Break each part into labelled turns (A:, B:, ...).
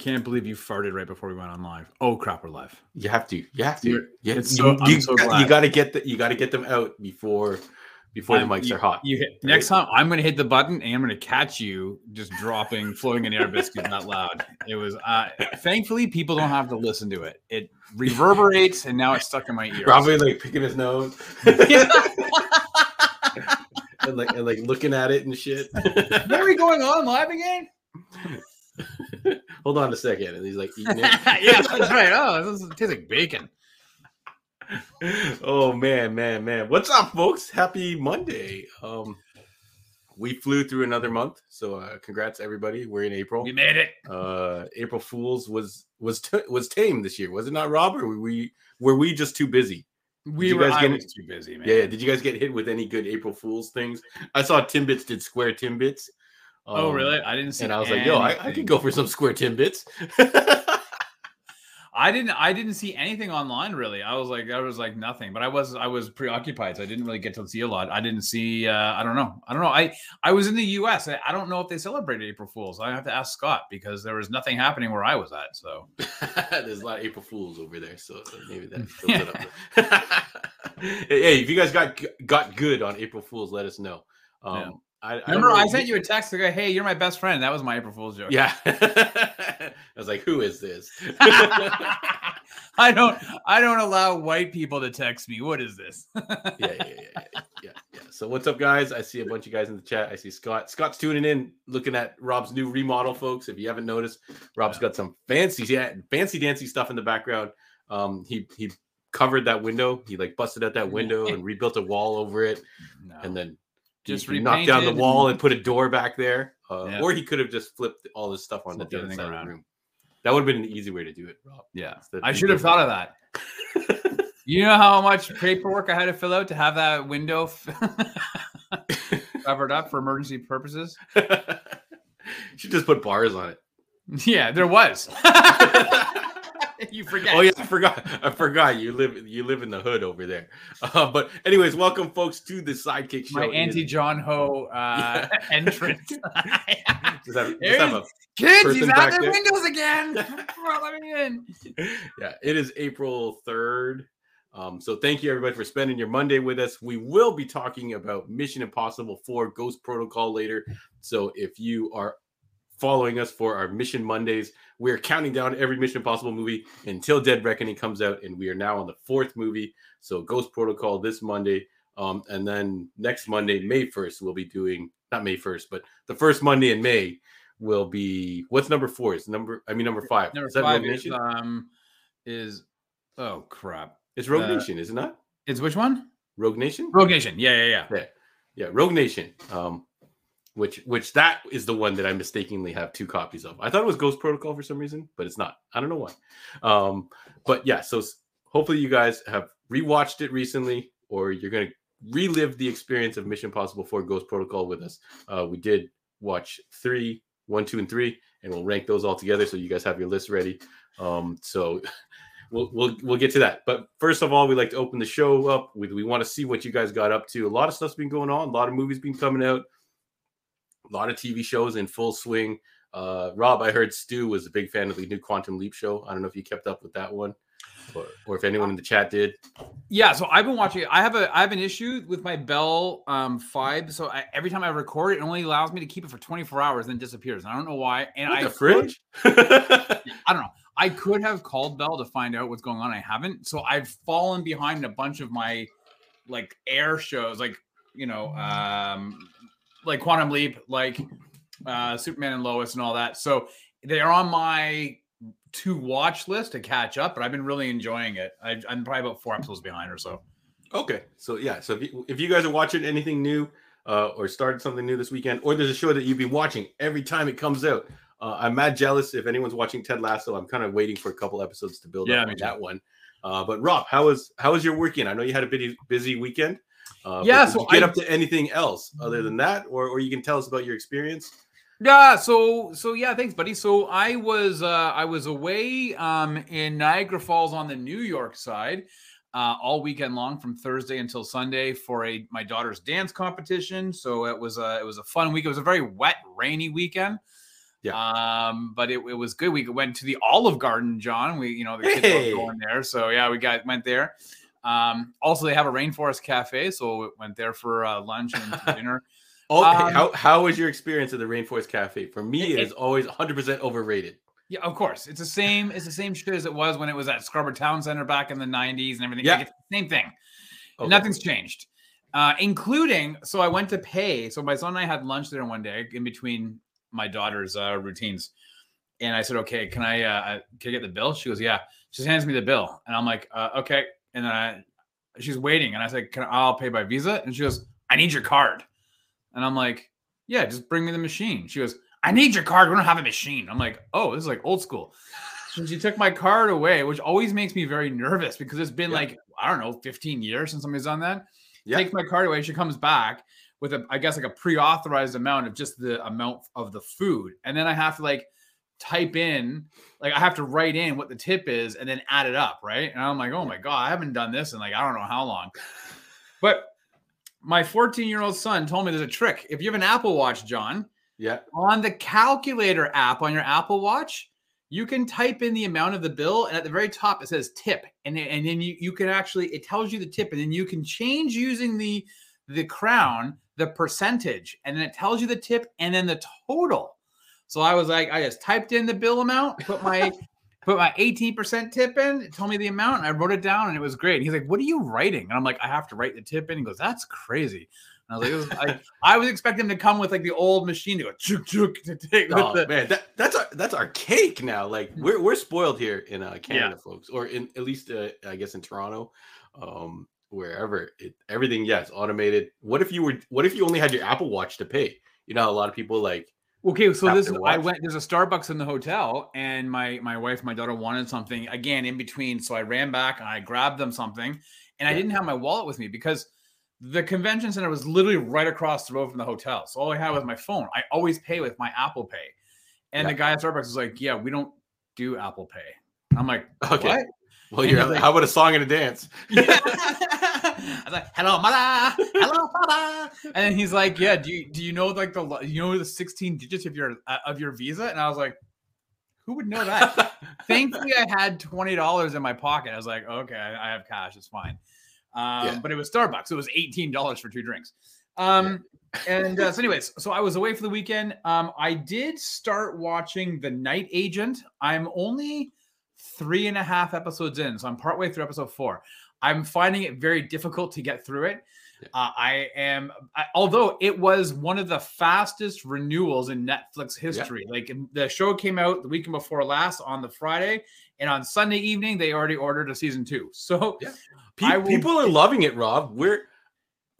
A: I can't believe you farted right before we went on live. Oh crap, we're live.
B: You have to. You have to. Yeah, you,
A: so- I'm
B: you,
A: so
B: you got to get the, you got to get them out before before the
A: I'm-
B: mics
A: you-
B: are hot.
A: You hit, next time I'm going to hit the button and I'm going to catch you just dropping floating in the air biscuits that loud. It was uh thankfully people don't have to listen to it. It reverberates and now it's stuck in my ear.
B: Probably like picking his nose and like and like looking at it and shit.
A: Where Are we going on live again?
B: Hold on a second, and he's like eating it.
A: yeah, that's right. Oh, this is- tastes like bacon.
B: oh man, man, man. What's up, folks? Happy Monday. Um we flew through another month, so uh congrats everybody. We're in April.
A: We made it.
B: Uh April Fools was was t- was tame this year, was it not, Rob? Or were we were we just too busy?
A: We were
B: guys get-
A: too busy, man.
B: Yeah. Did you guys get hit with any good April Fools things? I saw Timbits did square Timbits.
A: Oh,
B: Um,
A: really? I didn't see.
B: And I was like, yo, I, I could go for some square Timbits.
A: I didn't. I didn't see anything online really. I was like, I was like nothing. But I was, I was preoccupied, so I didn't really get to see a lot. I didn't see. Uh, I don't know. I don't know. I I was in the U.S. I, I don't know if they celebrated April Fools. I have to ask Scott because there was nothing happening where I was at. So
B: There's a lot of April Fools over there, so maybe that fills it up. hey, if you guys got got good on April Fools, let us know. Um,
A: Yeah.
B: I, I
A: remember,
B: know
A: I sent you a text to go, "Hey, you're my best friend." That was my April Fool's joke.
B: Yeah, I was like, "Who is this?"
A: I don't. I don't allow white people to text me. What is this?
B: yeah, yeah, yeah, yeah, yeah, yeah. So what's up, guys? I see a bunch of guys in the chat. I see Scott. Scott's tuning in, looking at Rob's new remodel, folks. If you haven't noticed, Rob's
A: Yeah.
B: got some fancy, yeah, fancy dancy stuff in the background. Um, he he covered that window. He like busted out that window and rebuilt a wall over it,
A: No.
B: and then
A: Just
B: he, knocked down the wall
A: and-
B: and put a door back there. Uh,
A: Yeah.
B: Or he could have just flipped all this stuff on the other side of the room. That would have been an easy way to do it, Rob.
A: Yeah, I should have thought of that. You know how much paperwork I had to fill out to have that window f- covered up for emergency purposes?
B: should just put bars on it.
A: Yeah, there was. you forget.
B: Oh yeah, I forgot. I forgot. You live you live in the hood over there. Uh, but anyways, welcome folks to the Sidekick Show.
A: my anti John Ho uh, entrance.
B: Just have, just have a-
A: Kids, he's out the
B: there.
A: windows again. Let me in.
B: yeah, it is April 3rd. Um, so thank you everybody for spending your Monday with us. We will be talking about Mission Impossible 4 Ghost Protocol later. So if you are following us for our Mission Mondays, we are counting down every Mission Impossible movie until Dead Reckoning comes out, and we are now on the fourth movie. So Ghost Protocol this Monday. Um, and then next Monday, May 1st, we'll be doing not May 1st, but the first Monday in May will be what's number four? Is number I mean number five.
A: Number
B: is
A: five is, um, is oh crap.
B: It's Rogue
A: uh,
B: Nation, is it not?
A: Is which one?
B: Rogue Nation?
A: Rogue Nation. Yeah, yeah, yeah.
B: Yeah. Yeah, Rogue Nation. Um which which that is the one that I mistakenly have two copies of. I thought it was Ghost Protocol for some reason, but it's not. I don't know why. Um but yeah, so hopefully you guys have rewatched it recently or you're to relive the experience of Mission Impossible 4 Ghost Protocol with us. Uh we did watch three, one, two, and 3 and we'll rank those all together so you guys have your list ready. Um so we'll we'll we'll get to that. But first of all, we like to open the show up. We, we want to see what you guys got up to. A lot of stuff's been going on. A lot of movies been coming out. A lot of TV shows in full swing. Uh, Rob, I heard Stu was a big fan of the new Quantum Leap show. I don't know if you kept up with that one, or, or if anyone in the chat did.
A: Yeah, so I've been watching. I have a I have an issue with my Bell um Fibe. So I, every time I record it, it only allows me to keep it for 24 hours, then disappears. I don't know why. And
B: What,
A: I
B: the fridge.
A: I don't know. I could have called Bell to find out what's going on. I haven't. So I've fallen behind a bunch of my like air shows, like you know, um, like Quantum Leap, like uh, Superman and Lois, and all that. So they are on my to watch list to catch up. But I've been really enjoying it. I, I'm probably about four episodes behind or so.
B: Okay, so yeah, so if you, if you guys are watching anything new uh, or started something new this weekend, or there's a show that you've been watching every time it comes out, uh, I'm mad jealous. If anyone's watching Ted Lasso, I'm kind of waiting for a couple episodes to build
A: Yeah,
B: up on that one. Uh, but Rob, how was how was your weekend? I know you had a busy busy weekend. Uh,
A: Yeah, so
B: get
A: I-
B: up to anything else other than that, or or you can tell us about your experience?
A: Yeah, so so yeah, thanks, buddy. So I was uh I was away um in Niagara Falls on the New York side uh all weekend long from Thursday until Sunday for a my daughter's dance competition. So it was a it was a fun week. It was a very wet, rainy weekend.
B: Yeah.
A: Um, but it, it was good. We went to the Olive Garden, John. We, you know, the kids
B: Hey.
A: were going there. So yeah, we got went there. Um, also they have a rainforest cafe, so we went there for uh, lunch and dinner.
B: Oh, hey,
A: Um,
B: how how was your experience at the Rainforest Cafe? For me,
A: It-
B: it is always 100 percent overrated.
A: Yeah, of course. It's the same. It's the same shit as it was when it was at Scarborough Town Center back in the '90s and everything.
B: Yeah.
A: Like, it's the same thing.
B: Okay.
A: Nothing's changed, uh, including. So I went to pay. So my son and I had lunch there one day in between my daughter's uh, routines, and I said, "Okay, can I uh, can I get the bill?" She goes, "Yeah." She hands me the bill, and I'm like, uh, "Okay." And then I, she's waiting, and I said, "Can I, I'll pay by Visa?" And she goes, "I need your card," and I'm like, "Yeah, just bring me the machine." She goes, I need your card. We don't have a machine. I'm like, oh, this is like old school. So she took my card away, which always makes me very nervous because it's been
B: Yeah.
A: like, I don't know, 15 years since somebody's done that.
B: Yeah.
A: Takes my card away. She comes back with a, I guess, like a pre authorized amount of just the amount of the food. And then I have to like type in, like, I have to write in what the tip is and then add it up. Right. And I'm like, oh my God, I haven't done this in like, I don't know how long. But my 14 year old son told me there's a trick. If you have an Apple Watch, John,
B: Yeah.
A: on the calculator app on your Apple Watch, you can type in the amount of the bill, and at the very top it says tip, and then- and then you you can actually it tells you the tip, and then you can change using the the crown the percentage, and then it tells you the tip and then the total. So I was like, I just typed in the bill amount, put my put my 18% tip in, it told me the amount, and I wrote it down, and it was great. And he's like, What are you writing? And I'm like, I have to write the tip in. He goes, That's crazy. And I was like, was, I, I was expecting him to come with like the old machine to go chuk chuk to take
B: Oh
A: the
B: man, that, that's our that's our cake now. Like we're we're spoiled here in uh, Canada,
A: Yeah.
B: folks, or in at least uh, I guess in Toronto, um, wherever it everything yes automated. What if you were? What if you only had your Apple Watch to pay? You know, a lot of people like
A: Okay, so this
B: their
A: I went. There's a Starbucks in the hotel, and my my wife, and my daughter wanted something again in between. So I ran back and I grabbed them something, and I didn't have my wallet with me because the convention center was literally right across the road from the hotel. So all I had was my phone. I always pay with my Apple Pay, and
B: Yeah.
A: the guy at Starbucks was like, "Yeah, we don't do Apple Pay." I'm like,
B: okay,
A: "What?"
B: Well, you're
A: like-
B: how about a song and a dance?
A: I was like, "Hello, mother. Hello, father." And he's like, "Yeah, do you do you know like the you know the 16 digits of your uh, of your Visa?" And I was like, "Who would know that?" Thankfully, I had twenty dollars in my pocket. I was like, "Okay, I have cash. It's fine." Um,
B: Yeah.
A: But it was Starbucks. It was eighteen dollars for two drinks. Um, and uh, so, anyways, so I was away for the weekend. Um, I did start watching The Night Agent. I'm only three and a half episodes in, so I'm partway through episode four. I'm finding it very difficult to get through it.
B: Yeah.
A: Uh, I am, I, although it was one of the fastest renewals in Netflix history. Like the show came out the weekend before last on the Friday, and on Sunday evening they already ordered a season two. So
B: Yeah. Pe-
A: will-
B: people are loving it, Rob. We're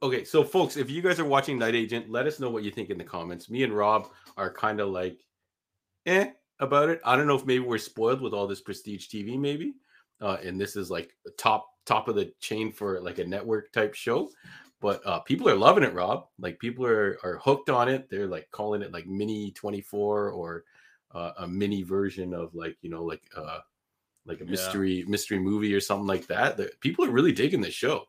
B: okay. So, folks, if you guys are watching Night Agent, let us know what you think in the comments. Me and Rob are kind of like, eh, about it. I don't know if maybe we're spoiled with all this prestige TV, maybe, uh, and this is like top top of the chain for like a network type show. But uh, people are loving it, Rob. Like people are are hooked on it. They're like calling it like mini twenty four or uh, a mini version of like you know like uh like a
A: Yeah.
B: mystery mystery movie or something like that. The, people are really digging this show.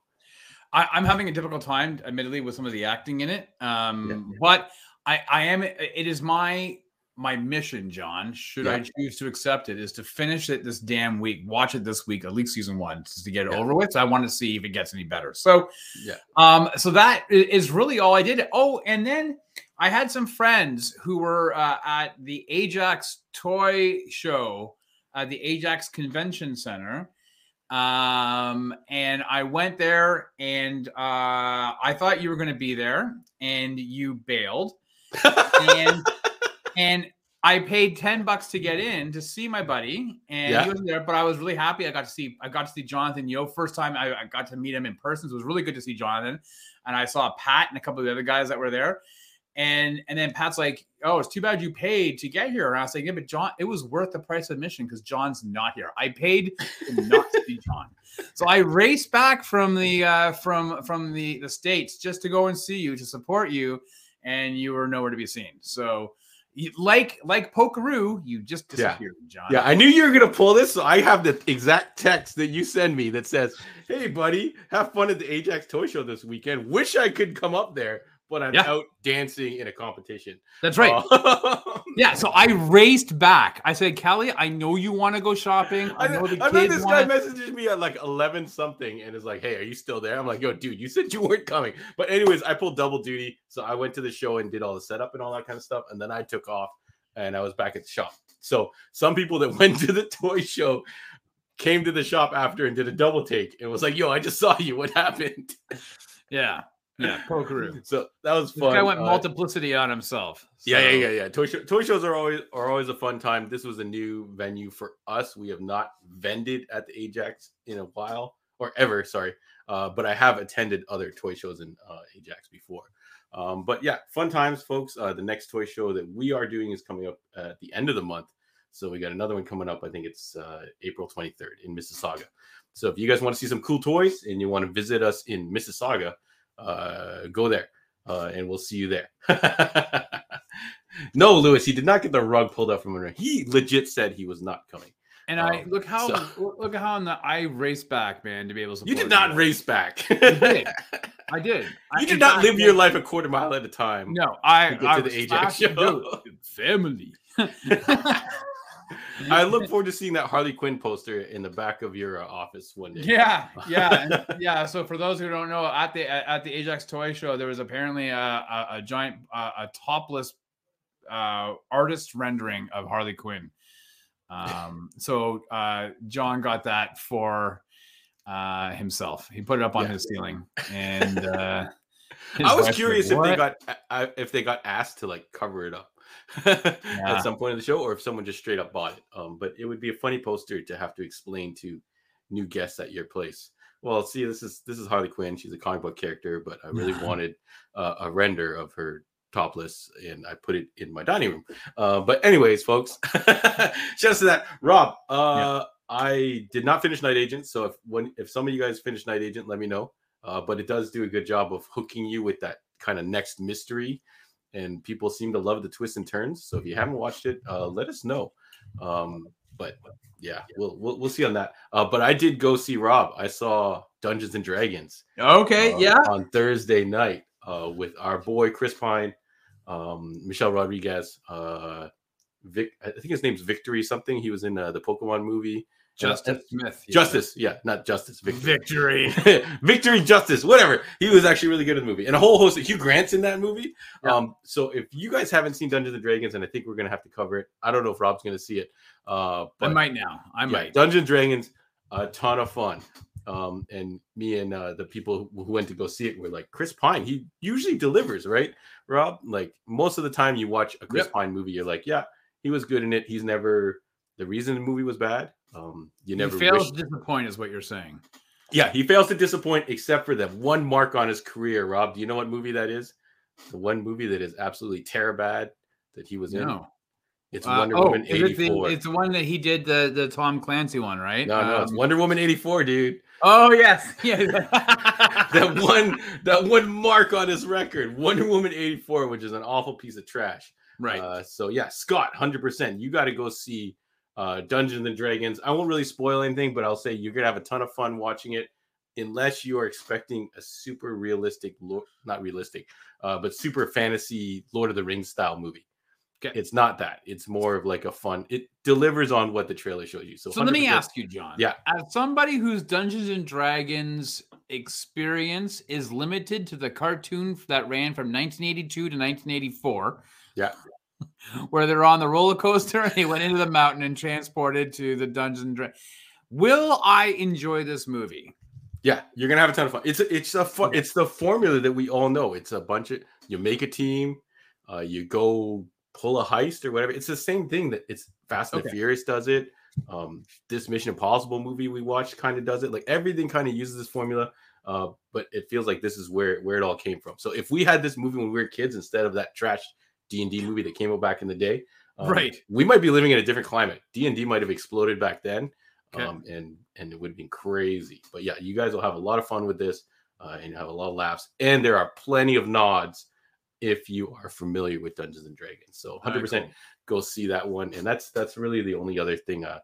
A: I, I'm having a difficult time, admittedly, with some of the acting in it. Um, But I, I am. It is my my mission, John. Should I choose to accept it, is to finish it this damn week. Watch it this week, at least season one, just to get it
B: Yeah.
A: over with. So I want to see if it gets any better. So,
B: Yeah.
A: Um. So that is really all I did. Oh, and then I had some friends who were uh, at the Ajax toy show at the Ajax Convention Center. Um, and I went there and uh, I thought you were going to be there and you bailed. And, and I paid 10 bucks to get in to see my buddy and
B: Yeah.
A: he was there, but I was really happy. I got to see, I got to see Jonathan Yo first time I, I got to meet him in person. So it was really good to see Jonathan. And I saw Pat and a couple of the other guys that were there. And and then Pat's like, "Oh, it's too bad you paid to get here." And I was like, "Yeah, but John, it was worth the price of admission because John's not here. I paid not to not see John, so I raced back from the uh, from from the the states just to go and see you to support you, and you were nowhere to be seen. So, you, like like Pokeroo, you just
B: Yeah.
A: disappeared, John.
B: Yeah, I knew you were gonna pull this. So I have the exact text that you send me that says, "Hey, buddy, have fun at the Ajax Toy Show this weekend. Wish I could come up there, but I'm
A: Yeah.
B: out dancing in a competition.
A: That's right.
B: Uh,
A: yeah. So I raced back. I said, Kelly, I know you want to go shopping. I
B: I,
A: know the
B: I
A: kids
B: this guy
A: want.
B: messages me at like 11 something and is like, Hey, are you still there? I'm like, Yo, dude, you said you weren't coming. But, anyways, I pulled double duty. So I went to the show and did all the setup and all that kind of stuff. And then I took off and I was back at the shop. So, some people that went to the toy show came to the shop after and did a double take and was like, Yo, I just saw you. What happened?
A: Yeah. Yeah. Pokeroo.
B: So, that was
A: This
B: fun.
A: guy went
B: Uh,
A: multiplicity on himself.
B: Yeah, yeah, yeah, yeah. Toy, show, toy shows are always are always a fun time. This was a new venue for us. We have not vended at the Ajax in a while or ever. Sorry, uh, but I have attended other toy shows in uh, Ajax before. Um, but yeah, fun times, folks. Uh, the next toy show that we are doing is coming up at the end of the month. So we got another one coming up. I think it's uh, April 23rd in Mississauga. So if you guys want to see some cool toys and you want to visit us in Mississauga, uh, go there uh, and we'll see you there. no, Lewis, he did not get the rug pulled out from under. He legit said he was not coming.
A: And I
B: Um,
A: look how
B: so-
A: look how the, I raced back, man, to be able to.
B: You did not race back.
A: Did. I did. I-
B: You did
A: in
B: not live your life a quarter mile at a time.
A: No, I.
B: to
A: I
B: to the Ajax show.
A: Family.
B: I look forward to seeing that Harley Quinn poster in the back of your uh, office one day.
A: Yeah, yeah, yeah. So for those who don't know, at the at the Ajax Toy Show, there was apparently a a, a giant uh, a topless uh, artist rendering of Harley Quinn. Um, so uh, John got that for uh, himself. He put it up on
B: Yeah.
A: his ceiling, and uh,
B: I was curious if they got uh, if they got asked to like cover it up at some point in the show, or if someone just straight up bought it. Um, but it would be a funny poster to have to explain to new guests at your place. Well, see, this is this is Harley Quinn. She's a comic book character, but I really wanted uh, a render of her topless, and I put it in my dining room. Uh, but anyways, folks, just to that, Rob. Uh, I did not finish Night Agent, so if when if some of you guys finish Night Agent, let me know. Uh, but it does do a good job of hooking you with that kind of next mystery, and people seem to love the twists and turns. So if you haven't watched it, uh, let us know. Um, but yeah, we'll, we'll we'll see on that. Uh, but I did go see Rob. I saw Dungeons and Dragons.
A: Okay,
B: uh,
A: yeah.
B: on Thursday night uh, with our boy Chris Pine, um, Michelle Rodriguez, uh, Vic. I think his name's Victory something. He was in uh, the Pokemon movie.
A: Justice
B: uh,
A: Smith. yeah.
B: Justice, yeah, not Justice. Victory.
A: Victory.
B: Victory, Justice, whatever. He was actually really good in the movie, and a whole host of Hugh Grant's in that movie.
A: Yeah.
B: Um, so if you guys haven't seen Dungeons and Dragons, and I think we're gonna have to cover it. I don't know if Rob's gonna see it. Uh,
A: I might now. I
B: yeah,
A: might.
B: Dungeons and Dragons, a ton of fun. Um, and me and uh, the people who who went to go see it were like, Chris Pine, he usually delivers, right, Rob? Like most of the time you watch a Chris
A: Yep.
B: Pine movie, you're like, yeah, he was good in it. He's never the reason the movie was bad. Um, you never
A: he fails to disappoint, is what you're saying.
B: yeah, he fails to disappoint except for that one mark on his career. Rob, do you know what movie that is? The one movie that is absolutely terror bad that he was in.
A: No.
B: It's
A: Uh,
B: Wonder
A: oh,
B: Woman
A: is it the,
B: 84.
A: it's the one that he did the the Tom Clancy one, right?
B: no, no, it's
A: Um,
B: Wonder Woman 84, dude.
A: Oh yes, yeah.
B: that one that one mark on his record wonder woman 84 which is an awful piece of trash
A: right.
B: uh, so yeah scott 100% you got to go see uh, dungeons and dragons i won't really spoil anything but i'll say you're gonna have a ton of fun watching it unless you are expecting a super realistic not realistic uh, but super fantasy lord of the rings style movie
A: Okay.
B: it's not that it's more of like a fun it delivers on what the trailer shows you so,
A: so let me ask you, John.
B: Yeah.
A: As somebody whose Dungeons and Dragons experience is limited to the cartoon that ran from 1982 to 1984.
B: Yeah.
A: Where they're on the roller coaster and they went into the mountain and transported to the dungeon. Dragons. Will I enjoy this movie?
B: Yeah, you're gonna have a ton of fun. It's a, it's a fun, it's the formula that we all know. It's a bunch of you make a team, uh, you go pull a heist or whatever. It's the same thing that it's Fast and
A: Okay.
B: Furious does it. Um, this Mission Impossible movie we watched kind of does it. Like everything kind of uses this formula, uh, but it feels like this is where where it all came from. So if we had this movie when we were kids instead of that trash D and D movie that came out back in the day, um,
A: Right.
B: we might be living in a different climate. D and D might have exploded back then
A: Okay.
B: um, and and it would have been crazy. But yeah, you guys will have a lot of fun with this, uh, and have a lot of laughs. And there are plenty of nods if you are familiar with Dungeons and Dragons. So 100
A: Very
B: percent
A: cool.
B: go see that one. And that's that's really the only other thing uh,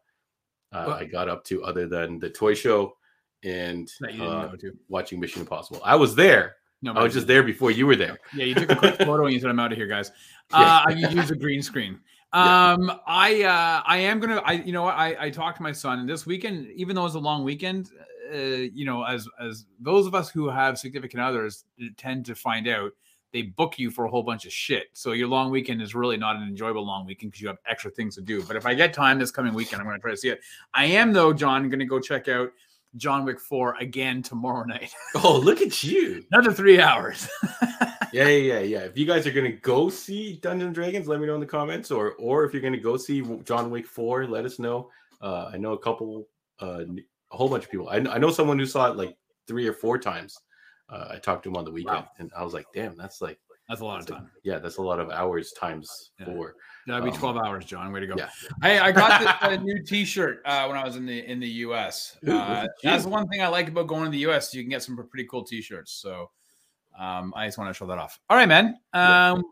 B: uh,
A: Well-
B: I got up to other than the toy show and
A: that you didn't
B: uh, watching Mission Impossible. I was there,
A: No,
B: I was just there before you were there.
A: Yeah, you took a quick photo and you said, "I'm out of here, guys."
B: Yeah.
A: Uh, you use a green screen.
B: Yeah.
A: Um, I uh, I am gonna. I you know? I I talked to my son and this weekend, even though it's a long weekend, uh, you know, as as those of us who have significant others tend to find out, they book you for a whole bunch of shit. So your long weekend is really not an enjoyable long weekend because you have extra things to do. But if I get time this coming weekend, I'm going to try to see it. I am though, John, going to go check out John Wick Four again tomorrow night.
B: Oh, look at you.
A: Another three hours.
B: Yeah, yeah, yeah, yeah. If you guys are gonna go see Dungeons and Dragons, let me know in the comments, or or if you're gonna go see John Wick Four, let us know. Uh, I know a couple, uh, a whole bunch of people. I, I know someone who saw it like three or four times. Uh, I talked to him on the weekend,
A: Wow.
B: and I was like, "Damn, that's like,
A: That's a lot of
B: that's like-
A: time.
B: yeah, that's a lot of hours times
A: Yeah.
B: four."
A: That'd be
B: Um,
A: 12 hours, John. Way to go.
B: yeah.
A: Hey, I got this uh, new T-shirt uh, when I was in the in the U.S.
B: Ooh,
A: Uh, that's the one thing I like about going to the U.S. You can get some pretty cool T-shirts. So um, I just want to show that off. All right, man.
B: Yeah.
A: Um,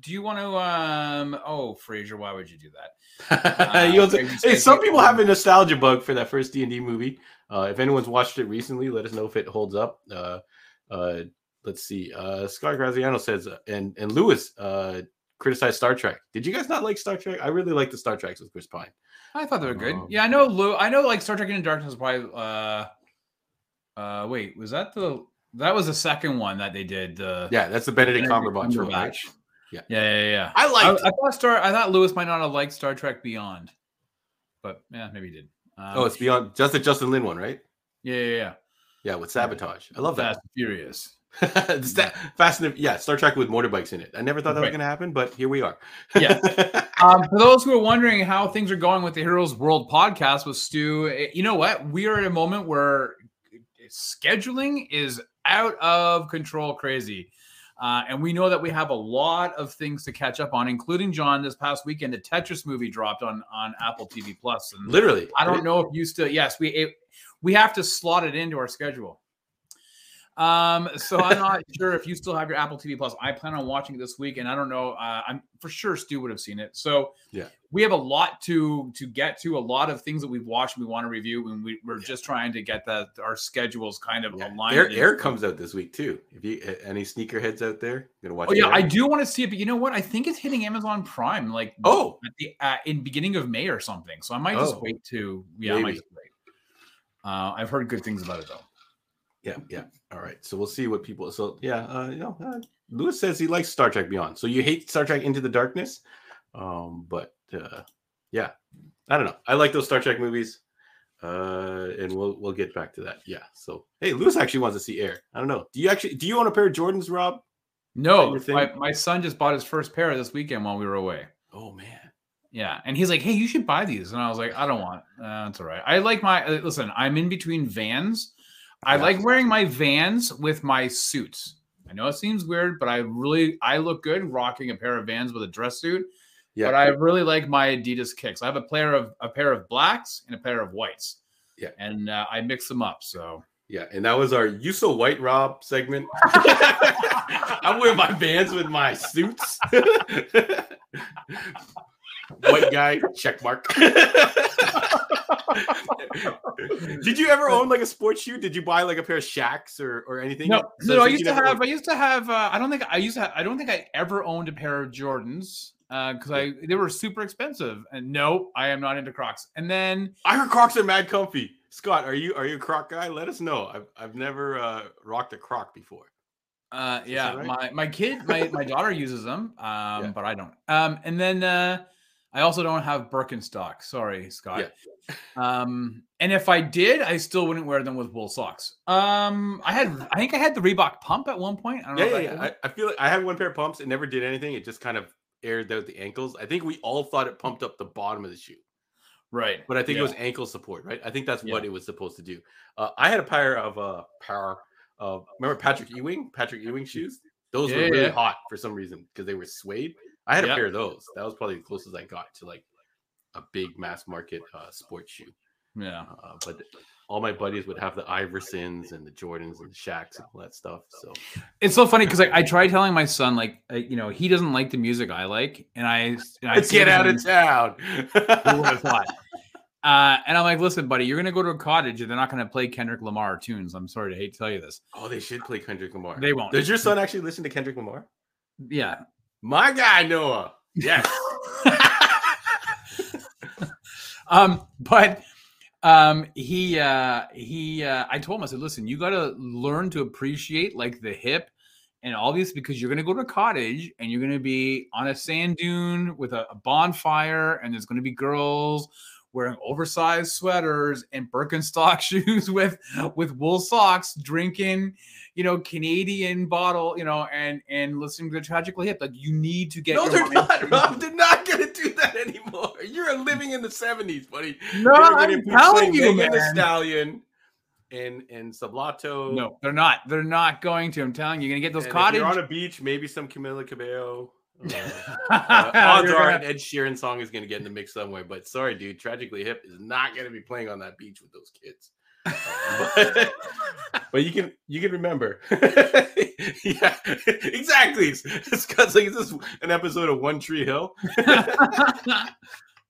A: do you want to? Um, oh, Fraser, why would you do that?
B: You also-
A: okay,
B: hey, some people have a nostalgia bug for that first D and D movie. Uh, if anyone's watched it recently, let us know if it holds up. Uh, uh, let's see. Uh, Scott Graziano says, uh, and and Lewis uh, criticized Star Trek. Did you guys not like Star Trek? I really like the Star Treks with Chris Pine.
A: I thought they were good.
B: Um,
A: yeah, I know. Lou, I know. Like Star Trek Into Darkness, was probably. Uh, uh, wait, was that the? That was the second one that they did. The
B: Yeah, that's the Benedict
A: Benedict
B: Cumberbatch. Right?
A: Cumberbatch.
B: Yeah.
A: yeah, yeah, yeah.
B: I
A: I,
B: liked.
A: I thought Star. I thought Lewis might not have liked Star Trek Beyond, but yeah, maybe he did. Um,
B: oh, it's beyond just the Justin Lin one, right?
A: yeah, yeah, yeah.
B: Yeah, with sabotage. I love that.
A: Fast and Furious.
B: That Fast and yeah, Star Trek with motorbikes in it. I never thought that was going to happen, but here we are.
A: Yeah. Um, for those who are wondering how things are going with the Heroes World podcast with Stu, eh, you know what? We are at a moment where scheduling is out of control, crazy. Uh, and we know that we have a lot of things to catch up on, including John. This past weekend, the Tetris movie dropped on on Apple TV Plus, and
B: Literally.
A: I don't know if you still. Yes, we it, we have to slot it into our schedule. Um, so I'm not sure if you still have your Apple TV Plus. I plan on watching it this week, and I don't know. Uh, I'm for sure Stu would have seen it. So
B: Yeah.
A: we have a lot to to get to. A lot of things that we've watched, and we want to review, and we, we're
B: Yeah.
A: just trying to get that our schedules kind of
B: Yeah.
A: aligned.
B: Air, Air comes out this week too. If you any sneakerheads out there, you're gonna watch. It.
A: Oh yeah,
B: Air?
A: I do want to see it, but you know what? I think it's hitting Amazon Prime like
B: Oh.
A: at the uh, in beginning of May or something. So I might just
B: Oh.
A: wait to yeah, I might just wait. Uh, I've heard good things about it though.
B: Yeah, yeah. All right. So we'll see what people. So yeah, uh, you know, uh, Lewis says he likes Star Trek Beyond. So you hate Star Trek Into the Darkness, um, but uh, yeah, I don't know. I like those Star Trek movies, uh, and we'll we'll get back to that. Yeah. So hey, Lewis actually wants to see Air. I don't know. Do you actually do you own a pair of Jordans, Rob?
A: No, my, my son just bought his first pair this weekend while we were away.
B: Oh man.
A: Yeah, and he's like, "Hey, you should buy these," and I was like, "I don't want. Uh, it's all right. I like my uh, listen. I'm in between Vans. I
B: Yeah.
A: like wearing my Vans with my suits. I know it seems weird, but I really I look good rocking a pair of Vans with a dress suit.
B: Yeah.
A: But I really like my Adidas kicks. I have a pair of a pair of blacks and a pair of whites.
B: Yeah.
A: and uh, I mix them up. So
B: Yeah, and that was our "You So White Rob" segment. I wear my bands with my suits. White guy, check mark. Did you ever own like a sports shoe? Did you buy like a pair of Shaqs or or anything?
A: no,
B: So-
A: no. I used to have. I used to have. Uh, I don't think I used to. Have, I don't think I ever owned a pair of Jordans because I they were super expensive. And no, I am not into Crocs. And then
B: I heard Crocs are mad comfy. Scott, are you are you a Croc guy? Let us know. I've I've never uh, rocked a Croc before.
A: Uh, yeah,
B: right?
A: my my kid, my my daughter uses them, um,
B: Yeah.
A: but I don't. Um, and then uh, I also don't have Birkenstock. Sorry, Scott. Um, and if I did, I still wouldn't wear them with wool socks. Um, I had, I think I had the Reebok pump at one point. I don't.
B: Yeah, yeah, yeah. I, I feel like I had one pair of pumps. It never did anything. It just kind of aired out the ankles. I think we all thought it pumped up the bottom of the shoe,
A: right.
B: but I think
A: Yeah.
B: it was ankle support, right? I think that's what it was supposed to do. Uh, I had a pair of uh pair of remember Patrick Ewing, Patrick Ewing shoes. Those
A: Yeah,
B: were really
A: yeah.
B: hot for some reason because they were suede. I had a pair of those. That was probably the closest I got to like a big mass market uh, sports shoe.
A: Yeah.
B: Uh, but all my buddies would have the Iversons and the Jordans and the Shaqs and all that stuff. So
A: It's so funny because like, I try telling my son like uh, you know he doesn't like the music I like, and I and I
B: let's get out of town.
A: Who would have thought? Uh, and I'm like, listen, buddy, you're gonna go to a cottage and they're not gonna play Kendrick Lamar tunes. I'm sorry to hate to tell you this.
B: Oh, they should play Kendrick Lamar.
A: They won't.
B: Does your son actually listen to Kendrick Lamar?
A: Yeah.
B: My guy Noah. Yes.
A: um, but um, he uh, he uh, I told him I said, listen, you got to learn to appreciate like the hip and all these because you're gonna go to a cottage and you're gonna be on a sand dune with a, a bonfire and there's gonna be girls wearing oversized sweaters and Birkenstock shoes with with wool socks, drinking, you know, Canadian bottle, you know, and and listening to the tragically hip. Like you need to get.
B: no, they're not, Rob. They're not gonna do that anymore. You're living in the 70s, buddy.
A: No, I'm telling you, man.
B: Stallion and and Sablato.
A: No, they're not. They're not going to. I'm telling you, you're gonna get those
B: And
A: cottage.
B: You're on a beach, maybe some Camila Cabello. Uh, uh, odds are
A: gonna-
B: an Ed Sheeran song is going to get in the mix somewhere. But sorry, dude, Tragically Hip is not going to be playing on that beach with those kids. But, but you can you can remember. yeah, exactly. It's like, is this an episode of One Tree Hill?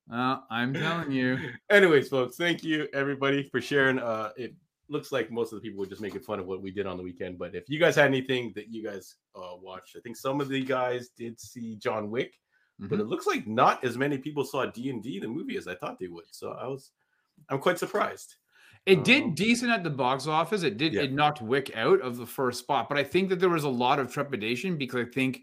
A: well, I'm telling you.
B: Anyways, folks, thank you everybody for sharing. Uh, it looks like most of the people were just making fun of what we did on the weekend. But if you guys had anything that you guys uh, watched, I think some of the guys did see John Wick, but
A: Mhm.
B: it looks like not as many people saw D and D the movie as I thought they would. So I was, I'm quite surprised.
A: It did
B: Um,
A: decent at the box office. It did.
B: Yeah.
A: It knocked Wick out of the first spot, but I think that there was a lot of trepidation because I think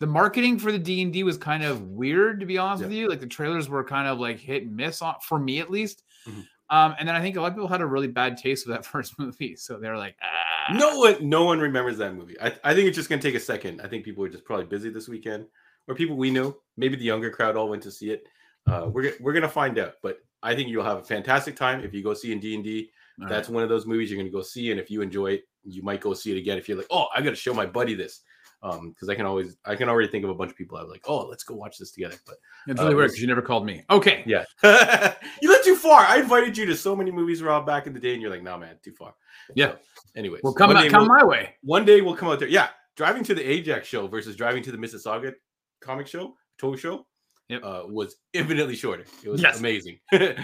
A: the marketing for the D and D was kind of weird, to be honest
B: Yeah.
A: with you. Like the trailers were kind of like hit and miss on for me at least.
B: Mhm.
A: Um, and then I think a lot of people had a really bad taste of that first movie, so they're like, ah.
B: No one, no one remembers that movie. I, I think it's just gonna take a second. I think people are just probably busy this weekend, or people we know, maybe the younger crowd all went to see it. Uh, we're we're gonna find out, but I think you'll have a fantastic time if you go see in D and D. That's one of those movies you're gonna go see, and if you enjoy it, you might go see it again. If you're like, oh, I gotta show my buddy this, um, because I can always, I can already think of a bunch of people. I'm like, oh, let's go watch this together. But
A: It's
B: uh,
A: really weird because you never called me. Okay.
B: yeah, you went too far. I invited you to so many movies, Rob, back in the day, and you're like, no, man, too far.
A: Yeah.
B: So, anyways,
A: Well, come
B: day
A: come
B: we'll-
A: my way.
B: one day we'll come out there. Yeah, driving to the Ajax show versus driving to the Mississauga comic show, tow show,
A: Yep.
B: uh, was infinitely shorter. It was
A: Yes.
B: amazing. it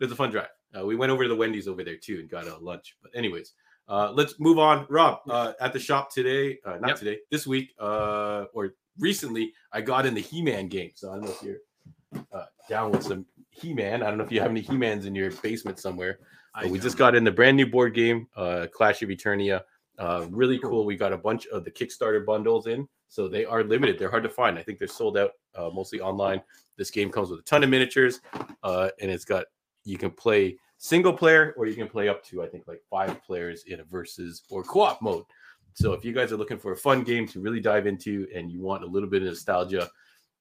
B: was a fun drive. Uh, we went over to the Wendy's over there too and got a lunch. But anyways, uh, let's move on. Rob, uh, at the shop today, uh, not
A: Yep.
B: today, this week, uh, or recently, I got in the He-Man game. So I don't know if you're uh, down with some He-Man. I don't know if you have any He-Mans in your basement somewhere. But we just got in the brand new board game, uh, Clash of Eternia. Uh, really cool. We got a bunch of the Kickstarter bundles in, so they are limited. They're hard to find. I think they're sold out uh, mostly online. This game comes with a ton of miniatures, uh, and it's got you can play single player or you can play up to I think like five players in a versus or co-op mode. So if you guys are looking for a fun game to really dive into, and you want a little bit of nostalgia,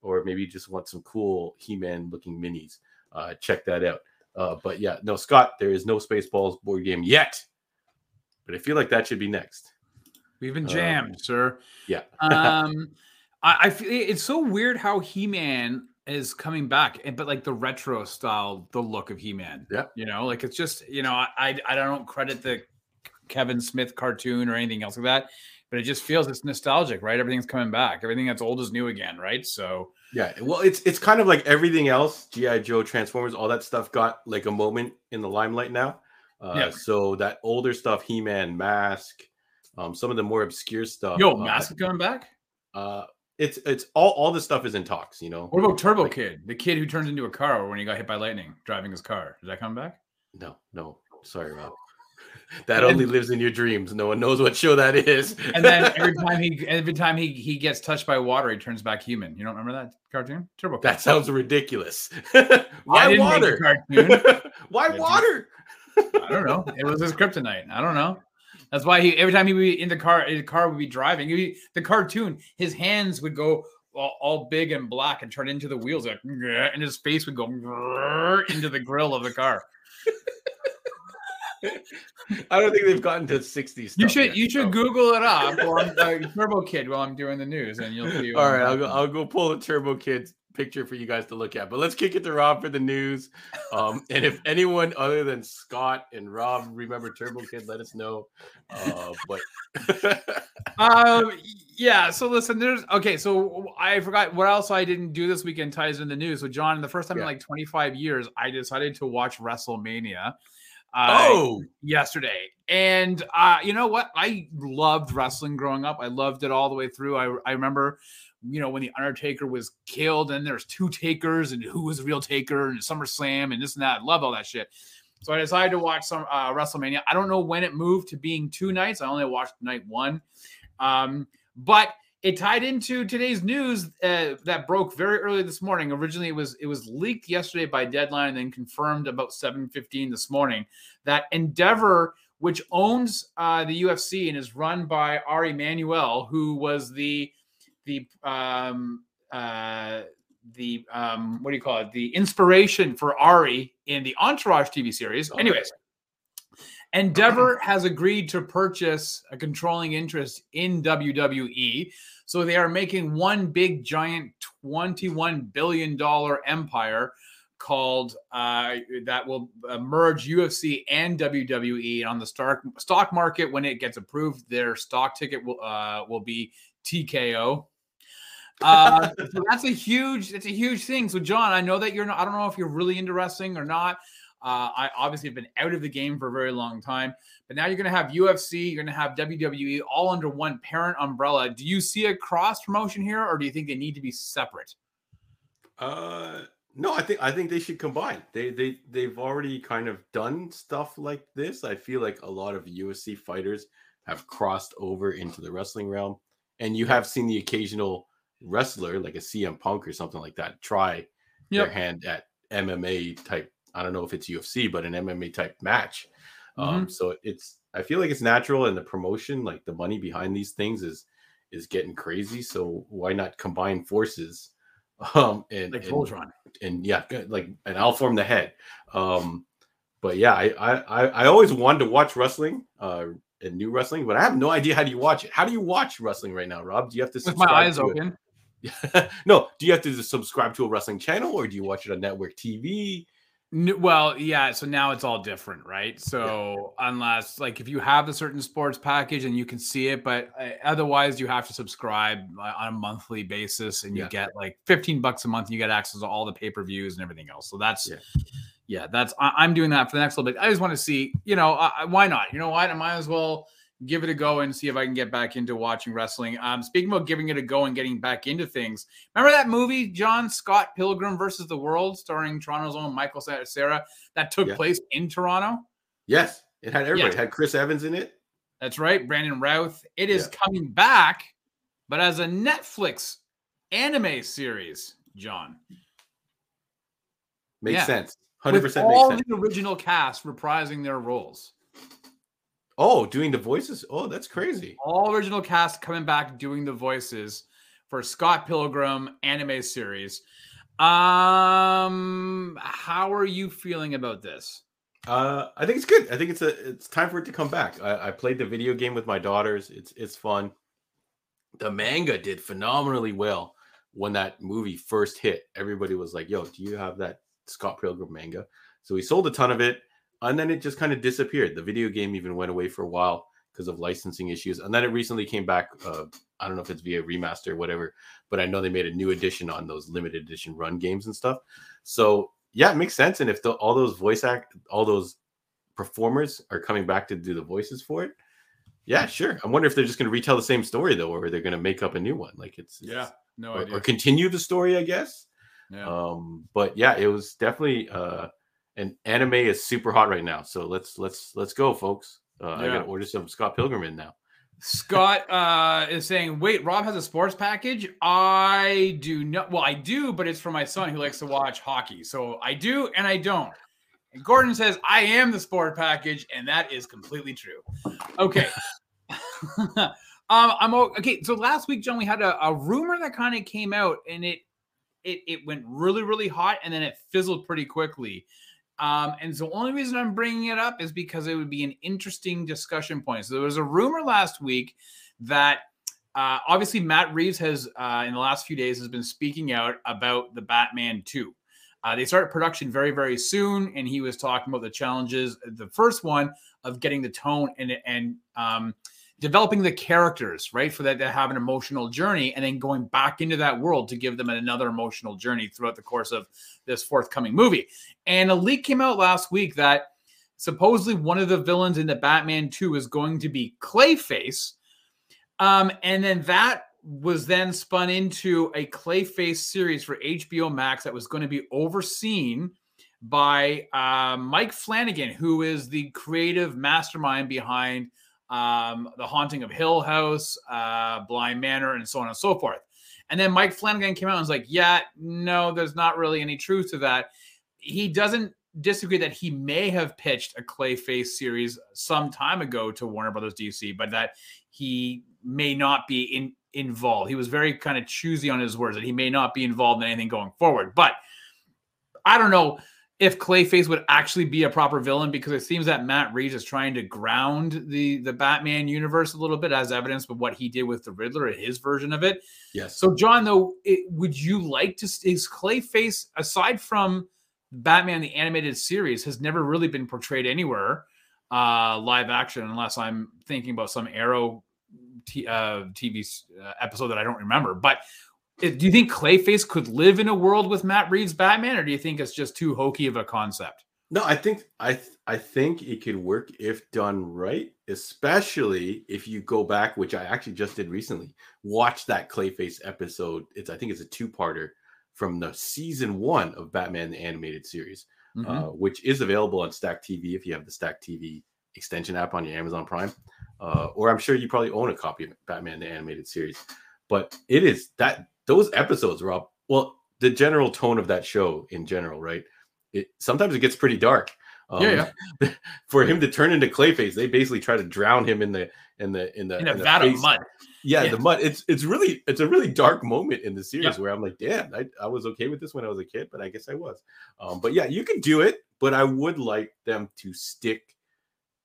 B: or maybe you just want some cool He-Man looking minis, uh, check that out. Uh, but yeah, no, Scott, there is no Spaceballs board game yet. But I feel like that should be next.
A: We've been
B: Uh,
A: jammed, sir.
B: Yeah.
A: um, I, I feel it's so weird how He Man is coming back, and but like the retro style, the look of He Man.
B: Yeah.
A: you know, like it's just you know, I I, I don't credit the Kevin Smith cartoon or anything else like that, but it just feels it's nostalgic, right? Everything's coming back. Everything that's old is new again, right? So
B: Yeah, well, it's it's kind of like everything else. GI Joe, Transformers, all that stuff got like a moment in the limelight now. Uh,
A: Yeah.
B: So that older stuff, He Man, Mask, um, some of the more obscure stuff.
A: yo,
B: uh,
A: Mask is coming back.
B: Uh, it's it's all all the stuff is in talks. You know.
A: What about Turbo
B: like-
A: Kid, the kid who turns into a car when he got hit by lightning driving his car? Did that come back?
B: No, no, sorry, Rob. That
A: And-
B: only lives in your dreams. No one knows what show that is.
A: And then every time he every time he he gets touched by water, he turns back human. You don't remember that cartoon? Turbo Kid.
B: that sounds ridiculous. Why
A: didn't make the
B: water?
A: cartoon.
B: Why water?
A: I don't know. It was his kryptonite. I don't know. That's why he every time he would be in the car, the car would be driving. Be, the cartoon, his hands would go all, all big and black and turn into the wheels, like, and his face would go into the grill of the car.
B: I don't think they've gotten to 60s.
A: You should
B: yet,
A: you should
B: so.
A: Google it up I'm, uh, Turbo Kid while I'm doing the news, and you'll see.
B: All right, I'll go, I'll go pull the Turbo Kids picture for you guys to look at. But let's kick it to Rob for the news. Um, and if anyone other than Scott and Rob remember Turbo Kid, let us know. Uh, but
A: Um, Yeah. So listen, there's okay. So I forgot what else I didn't do this weekend ties in the news. So John, the first time
B: Yeah.
A: in like 25 years, I decided to watch WrestleMania. Uh,
B: Oh,
A: yesterday. And uh, you know what? I loved wrestling growing up. I loved it all the way through. I, I remember, you know, when the Undertaker was killed, and there's two takers, and who was the real taker, and SummerSlam, and this and that. I love all that shit. So I decided to watch some uh, WrestleMania. I don't know when it moved to being two nights. I only watched night one, um, but it tied into today's news uh, that broke very early this morning. Originally, it was it was leaked yesterday by Deadline, and then confirmed about seven fifteen this morning that Endeavor, which owns uh, the UFC and is run by Ari Emanuel, who was the the um, uh, the um, what do you call it? The inspiration for Ari in the Entourage TV series.
B: Okay.
A: Anyways, Endeavor has agreed to purchase a controlling interest in WWE. So they are making one big giant $21 billion empire called uh, that will uh, merge UFC and WWE on the stock stock market when it gets approved. Their stock ticket will uh, will be TKO. Uh, so that's a huge that's a huge thing. So John, I know that you're not. I don't know if you're really into wrestling or not. Uh, I obviously have been out of the game for a very long time, but now you're going to have UFC, you're going to have WWE all under one parent umbrella. Do you see a cross promotion here, or do you think they need to be separate?
B: Uh, no, I think I think they should combine. They they they've already kind of done stuff like this. I feel like a lot of UFC fighters have crossed over into the wrestling realm, and you have seen the occasional wrestler like a CM Punk or something like that try their hand at MMA type. I don't know if it's UFC, but an MMA type match. Um, so it's I feel like it's natural, and the promotion, like the money behind these things, is is getting crazy. So why not combine forces? Um, and,
A: Like Voltron.
B: and yeah, good, like and I'll form the head. Um, but yeah, I, I I always wanted to watch wrestling, uh, and new wrestling, but I have no idea how do you watch it. How do you watch wrestling right now, Rob? Do you have to
A: With my eyes open.
B: it? no, do you have to subscribe to a wrestling channel, or do you watch it on network TV?
A: Well, yeah. So now it's all different, right? So unless, like, if you have the certain sports package and you can see it, but uh, otherwise you have to subscribe uh, on a monthly basis, and you
B: Yeah.
A: get like fifteen bucks a month. And you get access to all the pay per views and everything else. So that's,
B: Yeah.
A: yeah, that's. I, I'm doing that for the next little bit. I just want to see, you know, why not? You know what? I might as well give it a go and see if I can get back into watching wrestling. Um, speaking about giving it a go and getting back into things, remember that movie John Scott Pilgrim versus the World, starring Toronto's own Michael Cera, that took
B: Yeah.
A: place in Toronto?
B: Yes, it had everybody.
A: Yeah.
B: It had Chris Evans in it.
A: That's right, Brandon Routh. It is
B: Yeah.
A: coming back, but as a Netflix anime series, John,
B: Makes sense. Hundred
A: with
B: percent makes
A: all the original cast reprising their roles.
B: Oh, doing the voices. Oh, that's crazy.
A: all original cast coming back doing the voices for Scott Pilgrim anime series. Um, how are you feeling about this?
B: Uh, I think it's good. I think it's a it's time for it to come back. I, I played the video game with my daughters. It's it's fun. The manga did phenomenally well when that movie first hit. Everybody was like, "Yo, do you have that Scott Pilgrim manga?" So we sold a ton of it, and then it just kind of disappeared. The video game even went away for a while because of licensing issues, and then it recently came back. Uh, I don't know if it's via remaster or whatever, but I know they made a new edition on those limited edition run games and stuff. So yeah, it makes sense. And if the, all those voice act, all those performers are coming back to do the voices for it, yeah, sure. I wonder if they're just going to retell the same story though, or they're going to make up a new one. Like it's, it's-
A: no
B: or, or continue the story, I guess.
A: Yeah.
B: Um, but yeah, it was definitely uh, and anime is super hot right now. So let's let's let's go, folks. Uh, I
A: Yeah.
B: got to order some Scott Pilgrim in now.
A: Scott uh, is saying, "Wait, Rob has a sports package. I do not. Well, I do, but it's for my son who likes to watch hockey. So I do and I don't." And Gordon says, "I am the sport package," and that is completely true. Okay. um, I'm okay. So last week, John, we had a, a rumor that kind of came out, and it it it went really really hot, and then it fizzled pretty quickly. Um, and so the only reason I'm bringing it up is because it would be an interesting discussion point. So there was a rumor last week that uh, obviously Matt Reeves has uh, in the last few days has been speaking out about the Batman 2. Uh, they start production very very soon, and he was talking about the challenges. The first one of getting the tone and and um, developing the characters, right, for that to have an emotional journey, and then going back into that world to give them another emotional journey throughout the course of this forthcoming movie. And a leak came out last week that supposedly one of the villains in the Batman 2 is going to be Clayface. Um, and then that was then spun into a Clayface series for HBO Max that was going to be overseen by uh, Mike Flanagan, who is the creative mastermind behind um, The Haunting of Hill House, uh, Bly Manor, and so on and so forth. And then Mike Flanagan came out and was like, yeah, no, there's not really any truth to that. He doesn't disagree that he may have pitched a Clayface series some time ago to Warner Brothers DC, but that he may not be in, involved. He was very kind of choosy on his words that he may not be involved in anything going forward. But I don't know if Clayface would actually be a proper villain because it seems that Matt Reeves is trying to ground the the Batman universe a little bit as evidence of what he did with the Riddler and his version of it.
B: Yes.
A: So John, though, it, would you like to is Clayface aside from Batman the animated series has never really been portrayed anywhere uh live action unless I'm thinking about some Arrow t- uh, TV uh, episode that I don't remember. But do you think Clayface could live in a world with Matt Reeves Batman, or do you think it's just too hokey of a concept?
B: No, I think I th- I think it could work if done right, especially if you go back, which I actually just did recently. Watch that Clayface episode. It's I think it's a two-parter from the season one of Batman the animated series, mm-hmm. uh, which is available on Stack TV if you have the Stack TV extension app on your Amazon Prime, uh, or I'm sure you probably own a copy of Batman the animated series. But it is that those episodes, Rob. Well, the general tone of that show in general, right? It sometimes it gets pretty dark.
A: Um, yeah, yeah.
B: for him to turn into Clayface, they basically try to drown him in the in the in the
A: in a in vat of mud.
B: Yeah, yeah, the mud. It's it's really it's a really dark moment in the series yeah. where I'm like, damn, I, I was okay with this when I was a kid, but I guess I was. Um, but yeah, you can do it, but I would like them to stick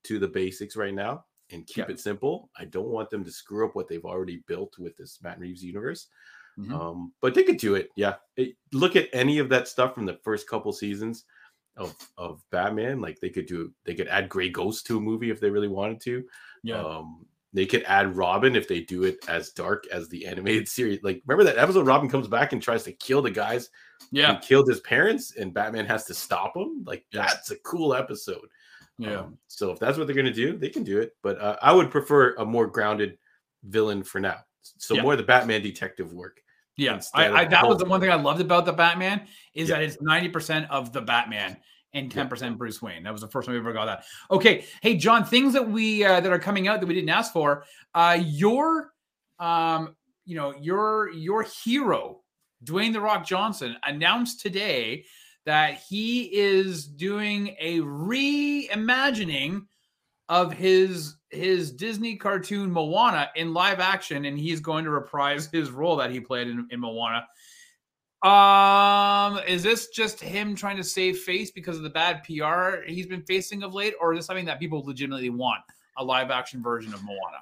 B: to the basics right now and keep yeah. it simple. I don't want them to screw up what they've already built with this Matt Reeves universe. Mm-hmm. Um, but they could do it. Yeah. It, look at any of that stuff from the first couple seasons of of Batman. Like they could do they could add Gray Ghost to a movie if they really wanted to.
A: Yeah.
B: Um, they could add Robin if they do it as dark as the animated series. Like, remember that episode? Robin comes back and tries to kill the guys
A: yeah.
B: killed his parents, and Batman has to stop him. Like, yeah. that's a cool episode.
A: Yeah. Um,
B: so if that's what they're gonna do, they can do it. But uh, I would prefer a more grounded villain for now. So yeah. more the Batman detective work.
A: Yeah, I, I, that was the one thing I loved about the Batman is yeah. that it's ninety percent of the Batman and ten percent Bruce Wayne. That was the first time we ever got that. Okay, hey John, things that we uh, that are coming out that we didn't ask for. Uh, your, um, you know, your your hero, Dwayne the Rock Johnson, announced today that he is doing a reimagining of his his Disney cartoon Moana in live action, and he's going to reprise his role that he played in, in Moana. Um, is this just him trying to save face because of the bad PR he's been facing of late, or is this something that people legitimately want a live action version of Moana?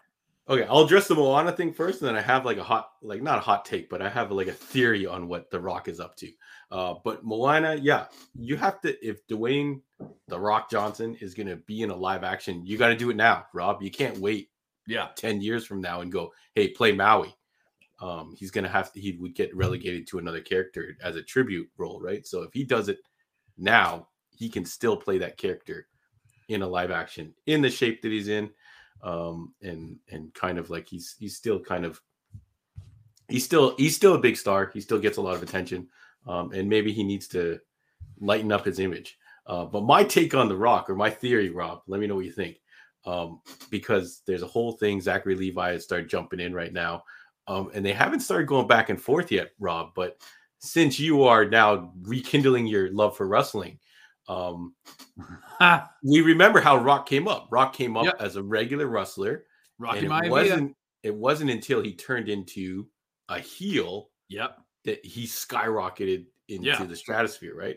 B: Okay, I'll address the Moana thing first, and then I have like a hot, like not a hot take, but I have like a theory on what The Rock is up to. Uh, but Moana, yeah, you have to. If Dwayne The Rock Johnson is going to be in a live action, you got to do it now, Rob. You can't wait.
A: Yeah,
B: ten years from now and go, hey, play Maui. Um, he's going to have to. He would get relegated to another character as a tribute role, right? So if he does it now, he can still play that character in a live action in the shape that he's in, um, and and kind of like he's he's still kind of he's still he's still a big star. He still gets a lot of attention um, and maybe he needs to lighten up his image. Uh, but my take on The Rock, or my theory, Rob, let me know what you think. Um, because there's a whole thing. Zachary Levi has started jumping in right now, um, and they haven't started going back and forth yet, Rob. But since you are now rekindling your love for wrestling, um, we remember how Rock came up. Rock came up yep. as a regular wrestler.
A: Rocky
B: and it wasn't. It wasn't until he turned into a heel.
A: Yep
B: that he skyrocketed into yeah. the stratosphere, right?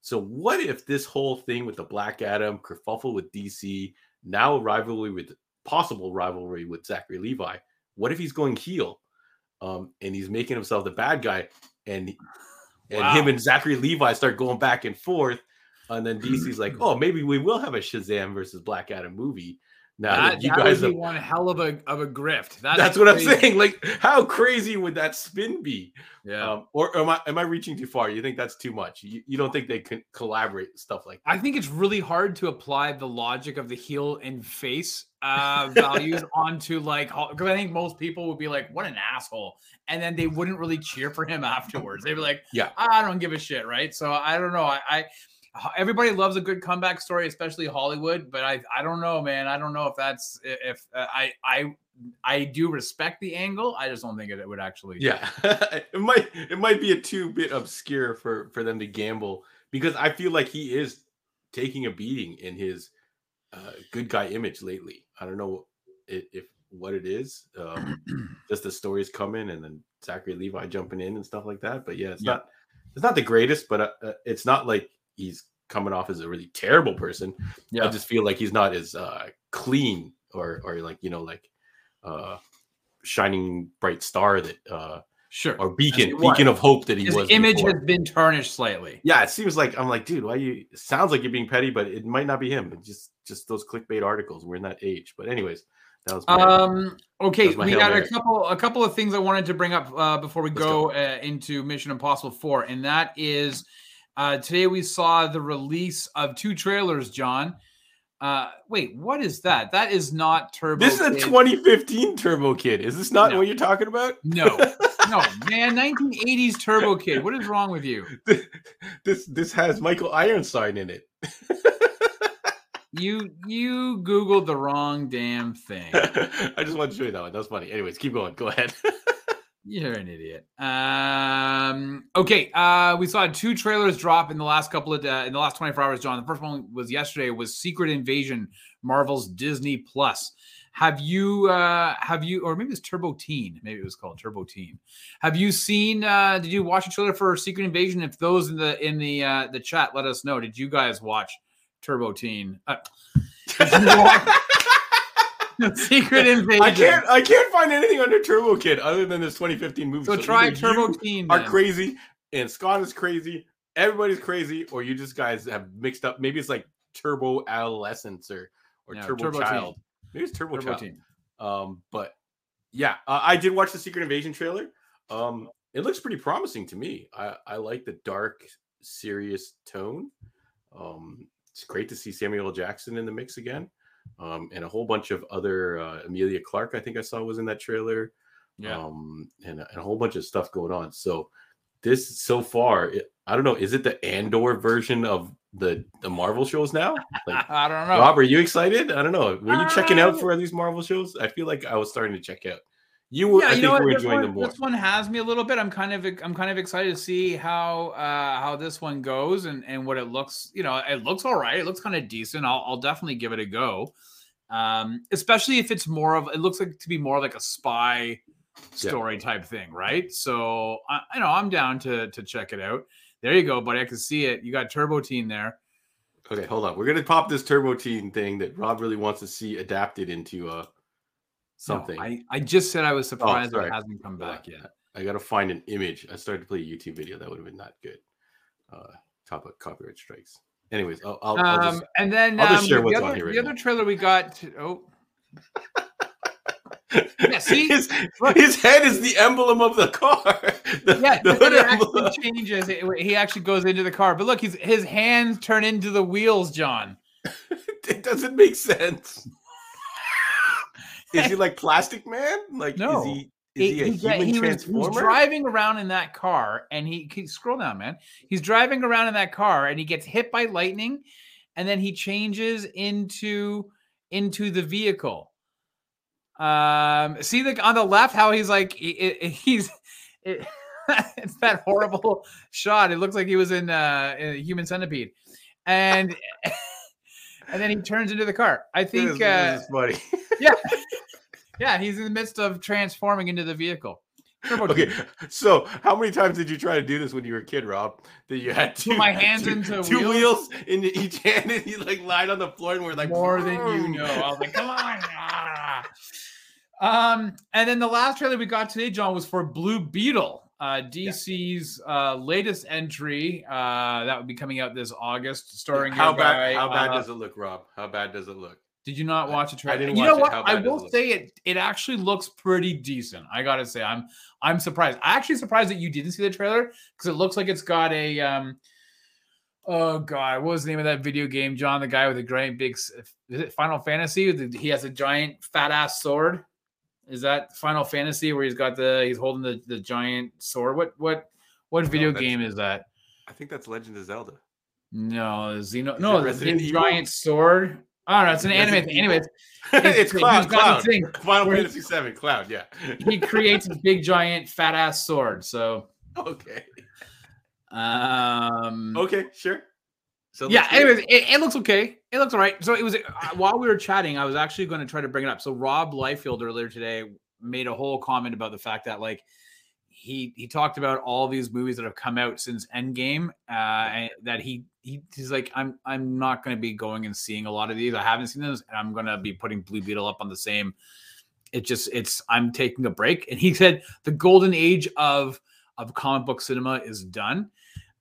B: So what if this whole thing with the Black Adam kerfuffle with DC, now rivalry with possible rivalry with Zachary Levi, what if he's going heel, um, and he's making himself the bad guy, and and wow. him and Zachary Levi start going back and forth, and then DC's like, oh, maybe we will have a Shazam versus Black Adam movie Now
A: that,
B: you
A: that
B: guys
A: would
B: have,
A: one hell of a of a grift. That's,
B: that's what I'm saying. Like, how crazy would that spin be?
A: Yeah.
B: Um, or am I am I reaching too far? You think that's too much? You, you don't think they can collaborate stuff like that?
A: I think it's really hard to apply the logic of the heel and face uh, values onto like because I think most people would be like, "What an asshole," and then they wouldn't really cheer for him afterwards. They'd be like,
B: Yeah.
A: I don't give a shit," right? So I don't know. I, I everybody loves a good comeback story, especially Hollywood, but I I don't know, man. I don't know if that's if uh, I I I do respect the angle. I just don't think it, it would actually.
B: Yeah, it might it might be a too bit obscure for for them to gamble because I feel like he is taking a beating in his uh, good guy image lately. I don't know if, if what it is. Um, just the stories coming and then Zachary Levi jumping in and stuff like that. But yeah, it's
A: Yeah.
B: not it's not the greatest, but uh, uh, it's not like he's coming off as a really terrible person. Yeah. I just feel like he's not as uh, clean or or like you know like uh, shining bright star that uh,
A: sure.
B: or beacon beacon of hope that he
A: His
B: was.
A: image
B: before.
A: has been tarnished slightly.
B: yeah, it seems like I'm like, dude, why you? It sounds like you're being petty, but it might not be him. It's just just those clickbait articles. We're in that age. But anyways, that was my,
A: Um. Okay,
B: my
A: we got a couple a couple of things I wanted to bring up uh, before we
B: Let's
A: go, Uh, into Mission Impossible Four, and that is uh, today we saw the release of two trailers. John, uh, wait, what is that? That is not Turbo.
B: this is a
A: Kid.
B: 2015 Turbo Kid. Is this not
A: No.
B: what you're talking about?
A: No, no, man, 1980s Turbo Kid. What is wrong with you?
B: this this has Michael Ironside in it.
A: You you googled the wrong damn thing.
B: I just wanted to show you that one. That was funny. Anyways, keep going. Go ahead.
A: You're an idiot. Um, okay, uh, we saw two trailers drop in the last couple of uh, in the last 24 hours. John, the first one was yesterday. Was Secret Invasion, Marvel's Disney Plus. Have you uh have you or maybe it's Turbo Teen? Maybe it was called Turbo Teen. Have you seen? uh Did you watch the trailer for Secret Invasion? If those in the in the uh the chat, let us know. Did you guys watch Turbo Teen? Uh, Secret Invasion?
B: I can't I can't find anything under Turbo Kid other than this 2015 movie.
A: So try Turbo Teen.
B: Are
A: then.
B: crazy and Scott is crazy. Everybody's crazy, or you just guys have mixed up. Maybe it's like Turbo Adolescence or or
A: No,
B: Turbo,
A: Turbo.
B: Child. Maybe it's Turbo,
A: Turbo
B: Child.
A: Teen.
B: Um, but yeah, uh, I did watch the Secret Invasion trailer. Um, it looks pretty promising to me. I I like the dark, serious tone. Um, it's great to see Samuel Jackson in the mix again. Um, and a whole bunch of other uh, Emilia Clarke, I think I saw was in that trailer.
A: Yeah.
B: Um, and, and a whole bunch of stuff going on. So this so far, it, I don't know. Is it the Andor version of the the Marvel shows now? Like,
A: I don't know.
B: Rob, are you excited? I don't know. Were you checking out
A: Uh,
B: for these Marvel shows? I feel like I was starting to check out. You were.
A: yeah,
B: I
A: you know
B: we're
A: This
B: enjoying
A: one,
B: them more.
A: this one has me a little bit. I'm kind of I'm kind of excited to see how uh how this one goes and and what it looks. You know, it looks all right. It looks kind of decent. I'll I'll definitely give it a go. Um, especially if it's more of it looks like to be more like a spy story type thing, right? So I, I know I'm down to to check it out. There you go, buddy. I can see it. You got Turbo Teen there.
B: Okay, hold on. We're gonna pop this Turbo Teen thing that Rob really wants to see adapted into uh
A: No,
B: something. I,
A: I I just said I was surprised that it hasn't come back yet.
B: I gotta find an image. I started to play a YouTube video that would have been not good. Uh, top of copyright strikes. Anyways, I'll, I'll, I'll
A: Um,
B: just,
A: and then
B: I'll just
A: um,
B: share
A: the
B: what's
A: other,
B: on here right
A: the
B: now.
A: other trailer we got. To, oh, yeah, see?
B: his, his head is the emblem of the car. The,
A: yeah,
B: the hood
A: actually changes. It- he actually goes into the car, but look, his his hands turn into the wheels, John.
B: it doesn't make sense. Is he like Plastic Man? Like,
A: No.
B: is he is he a
A: get-
B: human
A: was-
B: transformer?
A: driving around in that car, and he, he scroll down, man. He's driving around in that car, and he gets hit by lightning, and then he changes into into the vehicle. Um, see the on the left how he's like it- it- he's it, it's that horrible shot. It looks like he was in uh in a human centipede, and and then he turns into the car. I think uh,
B: this is funny.
A: yeah, yeah, he's in the midst of transforming into the vehicle. Turbo
B: okay, so how many times did you try to do this when you were a kid, Rob? That you had two,
A: my hands
B: two,
A: into
B: two
A: wheels?
B: wheels in each hand, and you like lied on the floor, and we're like
A: more than you know. I was like, come on. ah." Um, and then the last trailer we got today, John, was for Blue Beetle, uh, DC's uh, latest entry uh, that would be coming out this August, starring
B: How bad?
A: guy,
B: how bad
A: uh,
B: does it look, Rob? How bad does it look?
A: Did you not watch the trailer?
B: didn't
A: you
B: watch
A: know
B: it.
A: what? I will
B: it
A: say it. It actually looks pretty decent. I gotta say, I'm I'm surprised. I actually surprised that you didn't see the trailer because it looks like it's got a um. Oh God, what was the name of that video game, John? The guy with the great big is it Final Fantasy? The- He has a giant fat ass sword. Is that Final Fantasy where he's got the he's holding the, the giant sword? What what what video game is that?
B: I think that's Legend of Zelda.
A: No, Xeno.
B: Is
A: No, the big
B: Evil?
A: giant sword. I don't know. It's an anime thing.
B: Evil?
A: Anyways,
B: it's
A: he's
B: Cloud. Cloud.
A: thing
B: Final Fantasy Seven. Cloud. Yeah.
A: he creates a big giant fat ass sword. So,
B: okay.
A: um,
B: Okay. Sure. So
A: yeah. Anyways, it, it looks okay. It looks all right. So it was uh, while we were chatting, I was actually going to try to bring it up. So Rob Liefeld earlier today made a whole comment about the fact that like he he talked about all these movies that have come out since Endgame. Uh, and that he he he's like I'm I'm not going to be going and seeing a lot of these. I haven't seen those, and I'm going to be putting Blue Beetle up on the same. It just it's I'm taking a break, and he said the golden age of of comic book cinema is done.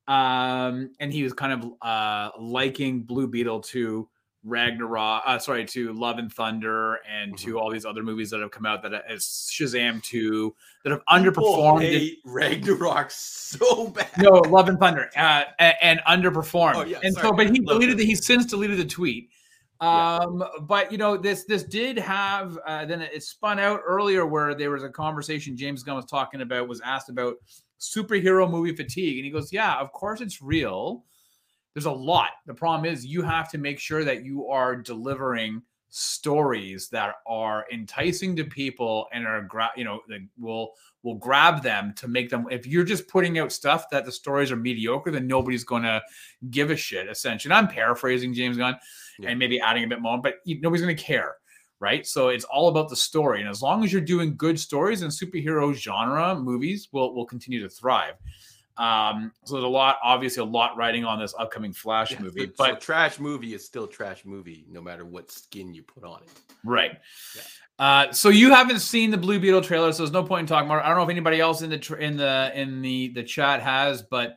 A: Um, and he was kind of uh liking Blue Beetle to Ragnarok, uh, sorry, to Love and Thunder, and to all these other movies that have come out that is Shazam 2 that have underperformed. in-
B: Ragnarok so bad.
A: no, Love and Thunder, uh, and, and underperformed.
B: Oh, yeah,
A: and
B: sorry,
A: so, but he deleted. The, he since deleted the tweet.
B: Yeah.
A: Um, but you know, this this did have. Uh, then it spun out earlier where there was a conversation James Gunn was talking about. Was asked about superhero movie fatigue, and he goes, "Yeah, of course it's real. There's a lot. The problem is you have to make sure that you are delivering." stories that are enticing to people and are gra- you know that will will grab them to make them if you're just putting out stuff that the stories are mediocre then nobody's going to give a shit essentially and i'm paraphrasing james gunn
B: Yeah.
A: and maybe adding a bit more but nobody's going to care right so it's all about the story and as long as you're doing good stories and superhero genre movies will will continue to thrive um so there's a lot obviously a lot riding on this upcoming flash
B: Yeah,
A: movie
B: so-
A: but
B: so trash movie is still trash movie, no matter what skin you put on it.
A: Right.
B: Yeah.
A: Uh, so you haven't seen the Blue Beetle trailer, so there's no point in talking about it. I don't know if anybody else in the tr- in the in the the chat has, but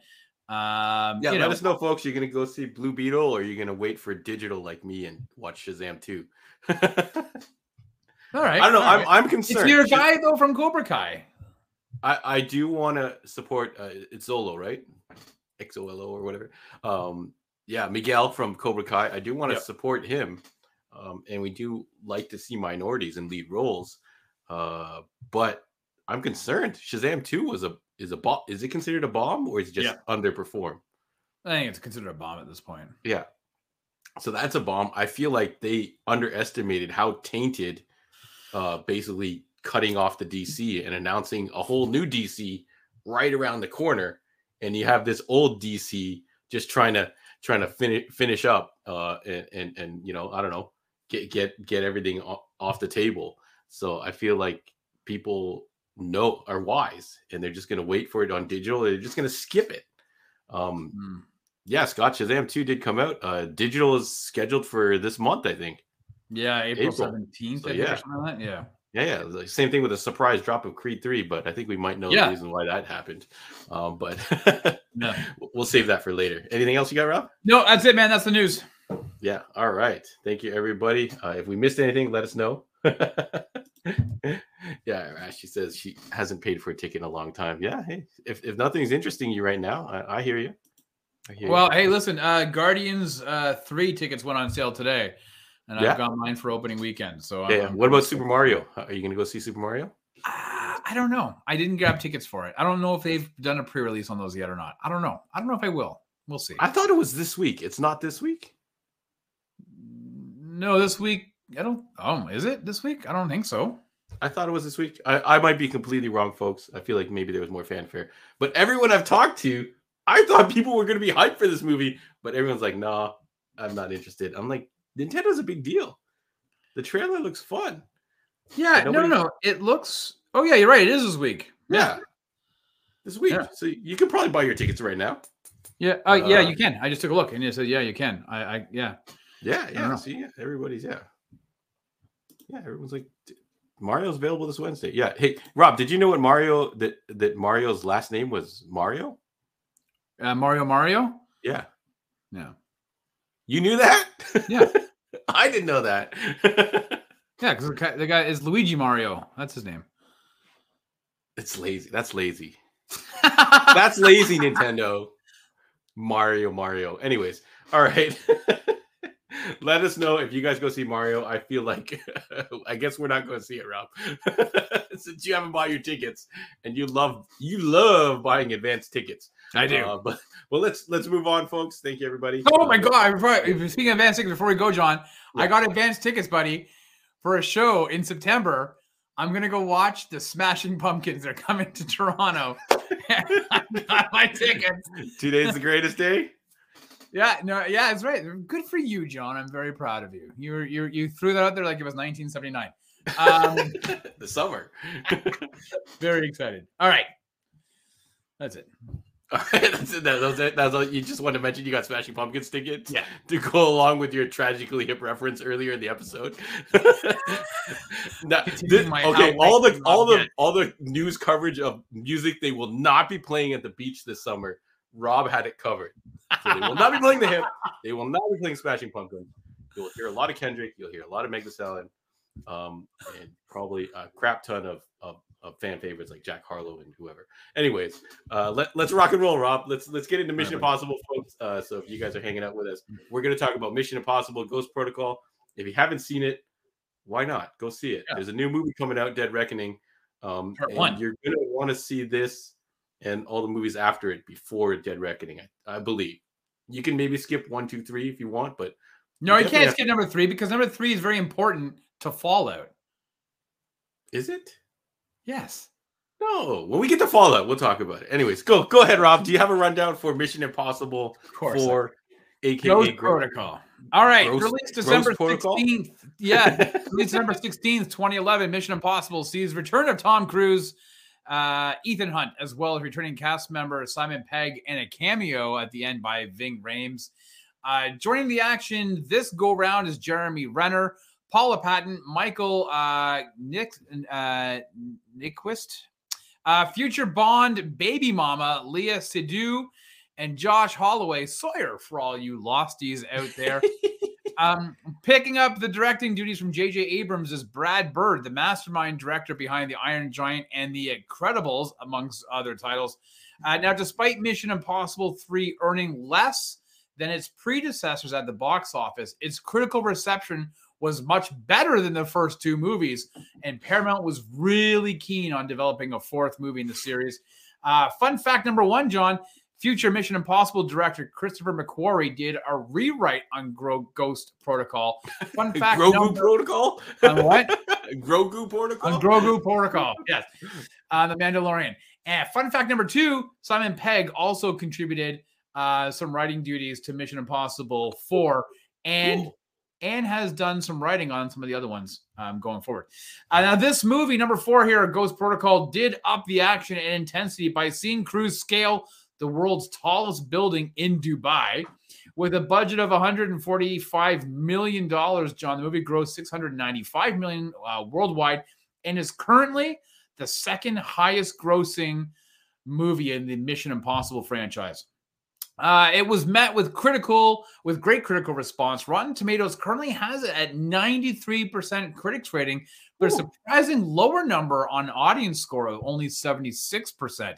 A: um,
B: Yeah,
A: you
B: let
A: know,
B: us know, folks. You're gonna go see Blue Beetle, or you're gonna wait for digital like me and watch Shazam 2. I don't know. I'm
A: right.
B: I'm concerned.
A: it's
B: your
A: guy though from Cobra Kai.
B: I I do want to support. Uh, it's Xolo, right? XOLO or whatever. Um, yeah, Miguel from Cobra Kai. I do want to
A: Yep.
B: support him, um, and we do like to see minorities in lead roles. Uh, but I'm concerned. Shazam 2 was a is a bomb. Is it considered a bomb or is it just
A: Yeah.
B: underperform?
A: I think it's considered a bomb at this point.
B: Yeah. So that's a bomb. I feel like they underestimated how tainted uh basically cutting off the DC and announcing a whole new DC right around the corner and you have this old DC just trying to trying to finish finish up uh and and, and you know, I don't know, get get get everything off the table. So I feel like people know are wise and they're just going to wait for it on digital. They're just going to skip it. Um
A: Hmm.
B: Yeah, Scott Shazam 2 did come out. Uh digital is scheduled for this month, I think.
A: Yeah, April seventeenth.
B: So, yeah.
A: like. Yeah.
B: Yeah, yeah. Like, same thing with a surprise drop of Creed 3, but I think we might know
A: Yeah.
B: the reason why that happened. Um, but
A: No.
B: we'll save that for later. Anything else you got, Rob?
A: No, that's it, man. That's the news.
B: Yeah. All right. Thank you, everybody. Uh, if we missed anything, let us know. yeah, she says she hasn't paid for a ticket in a long time. Yeah. Hey, if, if nothing's interesting you right now, I, I hear you. Hear you.
A: Well, hey, listen, uh Guardians uh 3 tickets went on sale today. And
B: Yeah.
A: I've got mine for opening weekend. So
B: Yeah,
A: I'm-
B: What about Super. Mario? Are you going to go see Super Mario?
A: Uh, I don't know. I didn't grab tickets for it. I don't know if they've done a pre-release on those yet or not. I don't know. I don't know if I will. We'll see.
B: I thought it was this week. It's not this week.
A: no, this week. I don't. Oh, is it this week? I don't think so.
B: I thought it was this week. I, I might be completely wrong, folks. I feel like maybe there was more fanfare. But everyone I've talked to, I thought people were going to be hyped for this movie. But everyone's like, nah, I'm not interested. I'm like, Nintendo's a big deal. The trailer looks fun.
A: Yeah.
B: But
A: No, no, no. It looks. Oh yeah, you're right. It is this week.
B: Yeah. This week.
A: Yeah.
B: So you can probably buy your tickets right now.
A: Yeah. Uh, yeah,
B: Uh,
A: you can. I just took a look and it said, yeah, you can. I. I yeah.
B: Yeah. Yeah. See, yeah, everybody's, yeah. Yeah. Everyone's like, Mario's available this Wednesday. Yeah. Hey, Rob, did you know what Mario, that, that Mario's last name was Mario?
A: Uh, Mario. Mario.
B: Yeah.
A: Yeah.
B: You knew that?
A: Yeah.
B: I didn't know that.
A: Yeah, because the guy is Luigi Mario. That's his name.
B: it's lazy. That's lazy. That's lazy, Nintendo. Mario, Mario. Anyways, all right. Let us know if you guys go see Mario. I feel like I guess we're not going to see it, Rob, since you haven't bought your tickets and you love you love buying advanced tickets.
A: I do.
B: Uh, but well, let's let's move on, folks. Thank you, everybody.
A: oh my
B: Uh,
A: god! Before, speaking of advanced tickets, before we go, John, I got advanced tickets, buddy, for a show in September. I'm gonna go watch the Smashing Pumpkins. They're coming to Toronto. I got my tickets.
B: Today's the greatest day.
A: Yeah, no, yeah, it's right. Good for you, John. I'm very proud of you. You you you threw that out there like it was 1979. Um,
B: the summer.
A: very excited. All right, that's it.
B: All right, that's it. That, was it. That's all. You just want to mention you got Smashing Pumpkins tickets
A: Yeah.
B: to go along with your tragically hip reference earlier in the episode. Now,
A: Continuing
B: thi-
A: my
B: okay, all the all the all the news coverage of music they will not be playing at the beach this summer. Rob had it covered. So they will not be playing the hip. They will not be playing Smashing Pumpkins. You'll hear a lot of Kendrick. You'll hear a lot of Meg Thee Stallion, um, and probably a crap ton of, of, of fan favorites like Jack Harlow and whoever. Anyways, uh, let, let's rock and roll, Rob. Let's let's get into Mission Impossible, folks. Uh, so if you guys are hanging out with us, we're going to talk about Mission Impossible: Ghost Protocol. If you haven't seen it, why not go see it?
A: Yeah.
B: There's a new movie coming out, Dead Reckoning. Um,
A: Part one.
B: You're going to want to see this and all the movies after it before Dead Reckoning. I, I believe you can maybe skip one, two, three if you want, but
A: No, you can't skip number three because number three is very important to Fallout.
B: is it?
A: Yes.
B: No, when we get to Fallout, we'll talk about it. Anyways, go go ahead, Rob. Do you have a rundown for Mission Impossible
A: Of course.
B: for AKA
A: Ghost Protocol. All right,
B: Gross-
A: released December 16th. Yeah, released December 16th, 2011. Mission Impossible sees return of Tom Cruise, uh, Ethan Hunt, as well as returning cast member Simon Pegg, and a cameo at the end by Ving Rhames. Uh, joining the action this go round is Jeremy Renner, Paula Patton, Michael uh, Nick uh, Nyqvist, uh, future Bond baby mama Léa Seydoux, and Josh Holloway Sawyer for all you losties out there. um, picking up the directing duties from J.J. Abrams is Brad Bird, the mastermind director behind The Iron Giant and The Incredibles, amongst other titles. Uh, now, despite Mission Impossible 3 earning less than its predecessors at the box office, its critical reception was much better than the first two movies, and Paramount was really keen on developing a fourth movie in the series. Uh, fun fact number one, John. Future Mission Impossible director Christopher McQuarrie did a rewrite on Gro- Ghost Protocol. Fun fact
B: Grogu
A: number
B: Protocol?
A: on what?
B: Grogu Protocol?
A: on Grogu Protocol. Yes, on the Mandalorian. And fun fact number two: Simon Pegg also contributed uh, some writing duties to Mission Impossible Four, and
B: Cool.
A: And has done some writing on some of the other ones um, going forward. Uh, now, this movie number four here, Ghost Protocol, did up the action and intensity by seeing Cruise scale the world's tallest building in Dubai. With a budget of 145 million dollars, John, the movie grossed 695 million uh, worldwide, and is currently the second highest grossing movie in the Mission Impossible franchise. Uh, it was met with critical, with great critical response. Rotten Tomatoes currently has it at 93% critics rating, but a surprising lower number on audience score of only 76%.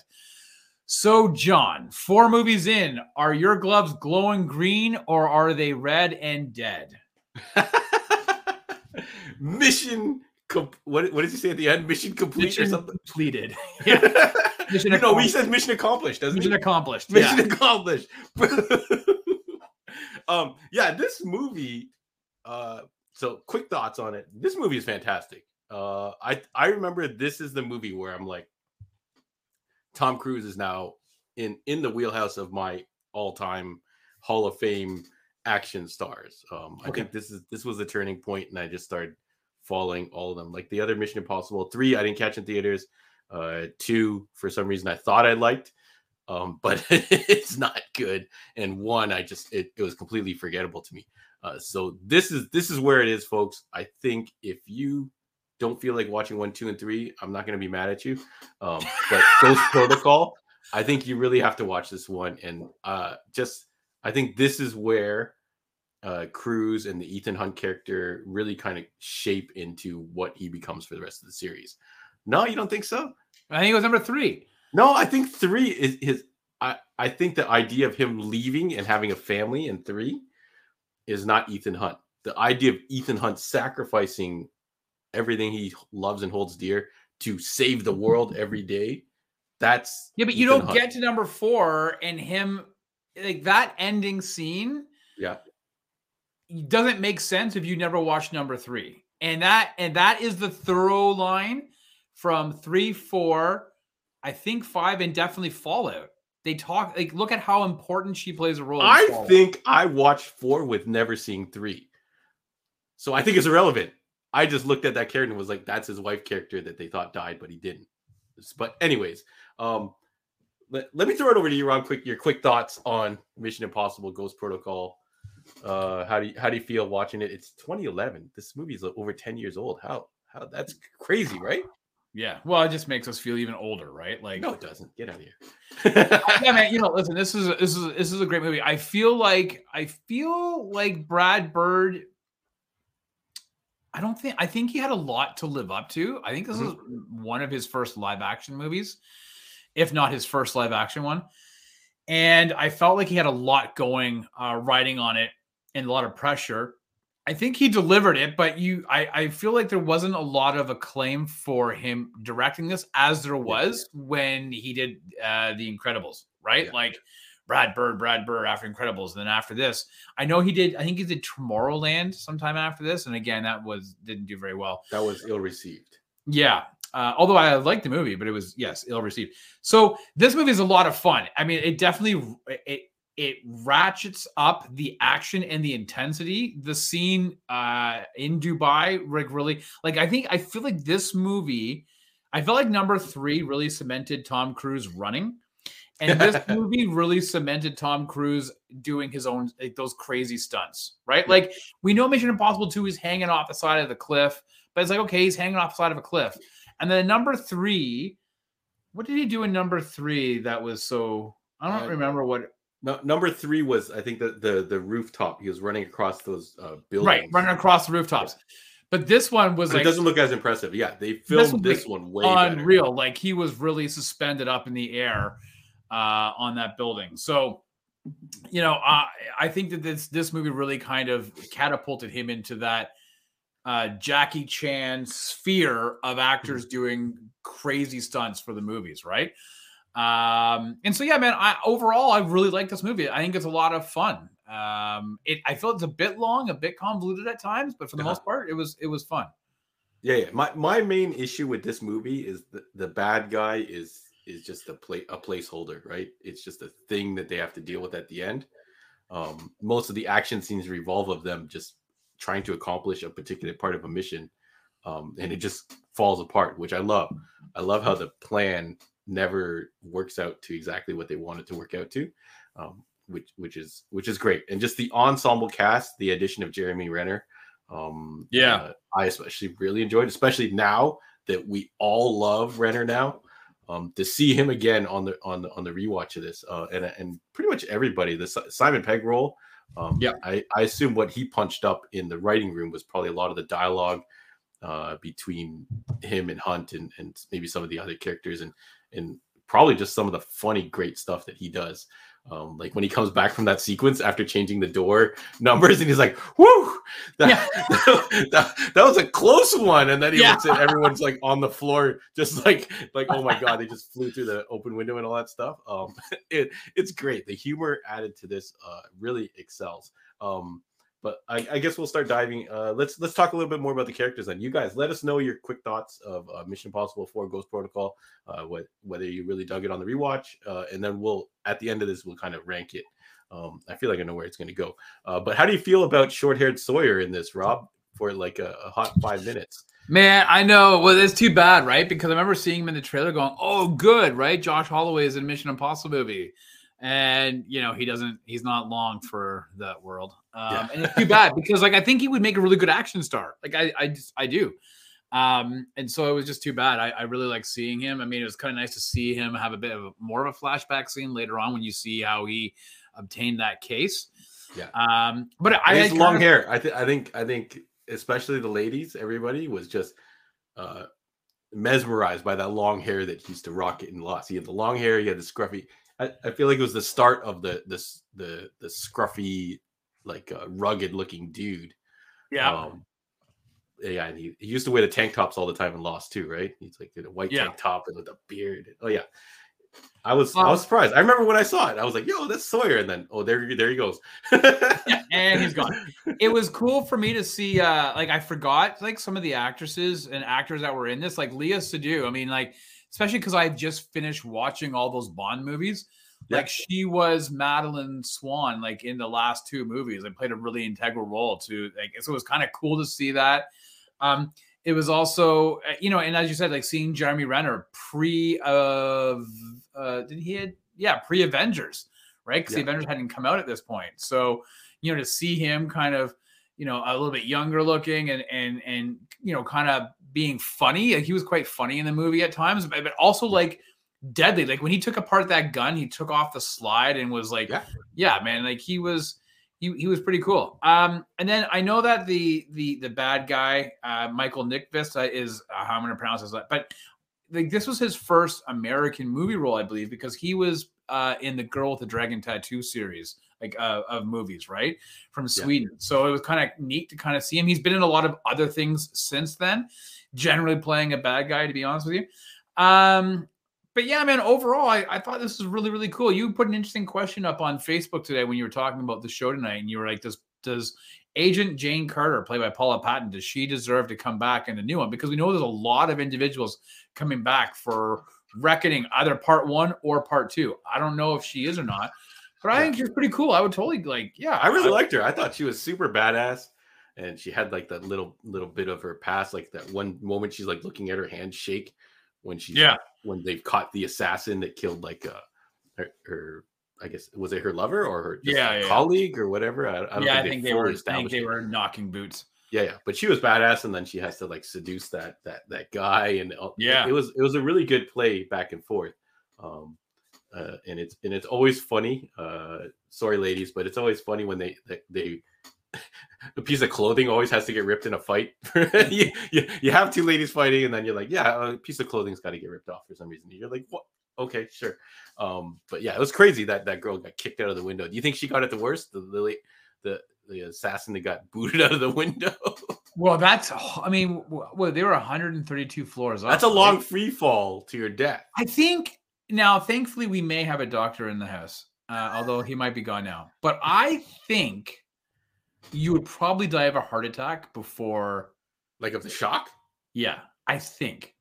A: So, John, four movies in, are your gloves glowing green or are they red and dead?
B: Mission. Com- what, what does he say at the end? Mission complete
A: Mission
B: or something?
A: completed. Yeah. Mission
B: no, he says mission accomplished, doesn't
A: Mission
B: he?
A: accomplished.
B: Mission
A: yeah.
B: accomplished. um, yeah, this movie. Uh, so quick thoughts on it. This movie is fantastic. Uh, I I remember this is the movie where I'm like, Tom Cruise is now in in the wheelhouse of my all time Hall of Fame action stars. Um, I
A: Okay.
B: think this is this was the turning point, and I just started following all of them. Like the other Mission Impossible three, I didn't catch in theaters. Uh, two, for some reason, I thought I liked, um, but it's not good. And one, I just it, it was completely forgettable to me. Uh, so this is this is where it is, folks. I think if you don't feel like watching one, two, and three, I'm not going to be mad at you. Um, but Ghost Protocol, I think you really have to watch this one. And uh, just, I think this is where uh, Cruise and the Ethan Hunt character really kind of shape into what he becomes for the rest of the series. No, you don't think so?
A: I think it was number three.
B: No, I think three is his. I I think the idea of him leaving and having a family in three is not Ethan Hunt. The idea of Ethan Hunt sacrificing everything he loves and holds dear to save the world every day. That's
A: yeah, but you Ethan don't Hunt. get to number four and him like that ending scene.
B: Yeah,
A: doesn't make sense if you never watched number three. And that and that is the thorough line from three, four, I think five, and definitely Fallout. They talk like look at how important she plays a role.
B: I think I watched four with never seeing three. So I think it's irrelevant. I just looked at that character and was like, that's his wife character that they thought died, but he didn't. But anyways, um, let, let me throw it over to you, Rob. Quick, your quick thoughts on Mission Impossible Ghost Protocol uh, how do you how do you feel watching it? It's 2011. This movie is over 10 years old. How how that's crazy, right?
A: Yeah. Well, it just makes us feel even older, right? Like
B: no, it doesn't. Get out of here.
A: yeah, man. You know, listen. This is this is this is a great movie. I feel like I feel like Brad Bird. I don't think I think he had a lot to live up to. I think this mm-hmm. is one of his first live action movies, if not his first live action one and I felt like he had a lot going, uh, writing on it, and a lot of pressure. I think he delivered it, but you, I, I feel like there wasn't a lot of acclaim for him directing this, as there was yeah. when he did uh, the Incredibles, right? Yeah. Like Brad Bird, Brad Bird after Incredibles, and then after this, I know he did. I think he did Tomorrowland sometime after this, and again, that was didn't do very well.
B: That was ill received.
A: Yeah, uh, although I liked the movie, but it was yes, ill received. So this movie is a lot of fun. I mean, it definitely it it ratchets up the action and the intensity. The scene uh, in Dubai, like really, like I think I feel like this movie. I felt like number three really cemented Tom Cruise running. And this movie really cemented Tom Cruise doing his own like, those crazy stunts, right? Like we know Mission Impossible 2 is hanging off the side of the cliff, but it's like, okay, he's hanging off the side of a cliff. And then number three, what did he do in number three that was so I don't uh, remember what
B: no, number three was I think the the the rooftop. He was running across those uh, buildings.
A: Right, running across the rooftops. Yeah. But this one was
B: but
A: like
B: it doesn't look as impressive. Yeah, they filmed this, this one way
A: unreal.
B: Better.
A: Like he was really suspended up in the air uh, on that building. So, you know, uh, I think that this this movie really kind of catapulted him into that uh, Jackie Chan sphere of actors mm-hmm. doing crazy stunts for the movies, right? Um, and so yeah, man, I overall I really like this movie. I think it's a lot of fun. Um, it I feel it's a bit long, a bit convoluted at times, but for the most part, it was it was fun.
B: Yeah, yeah. My my main issue with this movie is the, the bad guy is is just a play a placeholder, right? It's just a thing that they have to deal with at the end. Um, most of the action scenes revolve of them just trying to accomplish a particular part of a mission um, and it just falls apart which i love i love how the plan never works out to exactly what they want it to work out to um, which which is which is great. And just the ensemble cast the addition of jeremy renner um,
A: yeah. uh,
B: i especially really enjoyed especially now that we all love renner now um, to see him again on the on the on the rewatch of this uh, and and pretty much everybody the simon pegg role um, yeah, I, I assume what he punched up in the writing room was probably a lot of the dialogue uh, between him and Hunt and, and maybe some of the other characters. And and probably just some of the funny, great stuff that he does. Um, like when he comes back from that sequence after changing the door numbers, and he's like, "Whoo, that, yeah. that, that, was a close one." And then he yeah. looks at everyone's like on the floor, just like like, "Oh my god, they just flew through the open window and all that stuff." Um, it it's great. The humor added to this uh, really excels. Um, but I, I, guess we'll start diving. Uh, let's let's talk a little bit more about the characters. Then you guys, let us know your quick thoughts of uh, Mission Impossible 4 Ghost Protocol. Uh, what whether you really dug it on the rewatch, uh, and then we'll at the end of this we'll kind of rank it. Um, I feel like I know where it's going to go. Uh, but how do you feel about short-haired Sawyer in this, Rob? For like a, a hot five minutes.
A: Man, I know. Well, it's too bad, right? Because I remember seeing him in the trailer, going, "Oh, good, right?" Josh Holloway is in Mission Impossible movie and you know he doesn't he's not long for that world um, yeah. and it's too bad because like i think he would make a really good action star like i i, just, I do um, and so it was just too bad I, I really like seeing him i mean it was kind of nice to see him have a bit of a, more of a flashback scene later on when you see how he obtained that case
B: Yeah.
A: Um, but
B: I
A: I,
B: his long hair. I think. I think. I think. Especially the ladies, everybody was just uh, mesmerized by that long hair that he used to rock it in Lost. He had the long hair. He had the scruffy. I, I feel like it was the start of the this the the scruffy, like uh, rugged looking dude.
A: Yeah.
B: Um, yeah, and he, he used to wear the tank tops all the time and Lost too, right? He's like in a white
A: Yeah.
B: tank top and with a beard. Oh yeah, I was I was surprised. I remember when I saw it, I was like, "Yo, that's Sawyer," and then oh, there there he goes.
A: yeah, and he's gone. It was cool for me to see. uh Like I forgot like some of the actresses and actors that were in this, like Léa Seydoux. I mean, like especially because I just finished watching all those Bond movies.
B: Yeah.
A: Like she was Madeleine Swann, like in the last two movies, and played a really integral role to like. So it was kind of cool to see that. Um, it was also, uh, you know, and as you said, like seeing Jeremy Renner pre of, uh, did he had, yeah, pre Avengers, right? Because the Avengers hadn't come out at this point. So, you know, to see him kind of, you know, a little bit younger looking and, and, and, you know, kind of being funny. Like he was quite funny in the movie at times, but, but also like deadly. Like when he took apart that gun, he took off the slide and was like,
B: Yeah.
A: yeah, man, like he was, he, he was pretty cool. Um, and then I know that the the the bad guy, uh, Michael Nyqvist, uh, is uh, how I'm going to pronounce this, but like this was his first American movie role, I believe, because he was uh, in the Girl with the Dragon Tattoo series, like uh, of movies, right, from Sweden. So it was kind of neat to kind of see him. He's been in a lot of other things since then, generally playing a bad guy, to be honest with you. Um, but yeah, man, overall, I, I thought this was really, really cool. You put an interesting question up on Facebook today when you were talking about the show tonight, and you were like, "Does does Agent Jane Carter, played by Paula Patton, does she deserve to come back in the new one?" Because we know there's a lot of individuals coming back for Reckoning, either part one or part two. I don't know if she is or not, but I
B: Yeah.
A: think she's pretty cool. I would totally like, yeah,
B: I really liked her. I thought she was super badass, and she had like that little little bit of her past, like that one moment she's like looking at her hand shake when she's
A: Yeah.
B: when they've caught the assassin that killed like uh her, her I guess was it her lover or her just
A: Yeah, yeah,
B: colleague or whatever. I, I don't
A: yeah, I
B: think,
A: think
B: they,
A: they were. I think they were knocking boots.
B: Yeah, yeah, but she was badass, and then she has to like seduce that that that guy, and
A: Yeah.
B: it was it was a really good play back and forth. Um, uh, and it's and it's always funny. Uh, sorry, ladies, but it's always funny when they they, they a piece of clothing always has to get ripped in a fight. you, you, you have two ladies fighting, and then you're like, yeah, a piece of clothing's got to get ripped off for some reason. You're like, what? Okay, sure. Um, but yeah, it was crazy that that girl got kicked out of the window. Do you think she got it the worst? The the la- the, the assassin that got booted out of the window.
A: Well, that's. I mean, well, they were 132 floors up.
B: That's a
A: right?
B: long free fall to your death.
A: I think now, thankfully, we may have a doctor in the house, uh, although he might be gone now. But I think you would probably die of a heart attack before.
B: Like of the shock.
A: Yeah, I think.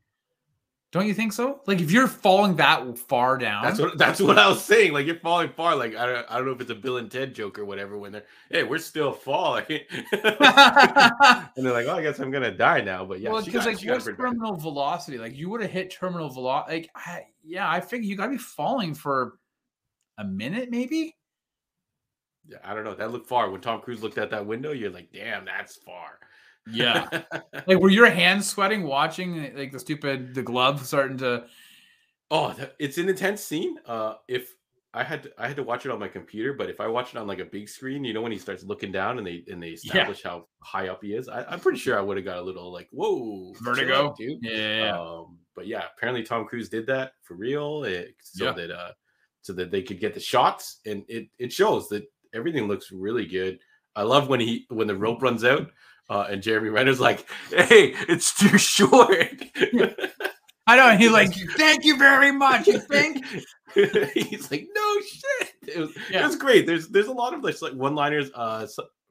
A: Don't you think so? Like if you're falling that far down,
B: That's what that's what I was saying. Like you're falling far. Like I don't, I don't know if it's a Bill and Ted joke or whatever. When they're hey, we're still falling, and they're like, oh, I guess I'm gonna die now. But yeah,
A: well, because like what's
B: bad.
A: terminal velocity? Like you would have hit terminal velocity. Like I, yeah, I think you got to be falling for a minute, maybe.
B: Yeah, I don't know. That looked far. When Tom Cruise looked at that window, you're like, damn, that's far.
A: Yeah. like were your hands sweating watching like the stupid the glove starting to
B: oh, it's an intense scene. Uh, if I had to, I had to watch it on my computer, but if I watch it on like a big screen, you know, when he starts looking down and they and they establish how high up he is, I, I'm pretty sure I would have got a little like, whoa,
A: vertigo
B: out, dude.
A: yeah
B: Um, but yeah, apparently Tom Cruise did that for real, eh, so
A: Yeah.
B: that uh, so that they could get the shots, and it it shows that everything looks really good. I love when he when the rope runs out, uh, and Jeremy Renner's like, "Hey, it's too short."
A: i know and he's like thank you very much you think
B: He's like, "No shit." It was,
A: Yeah.
B: it was great. There's there's a lot of like one liners. Uh,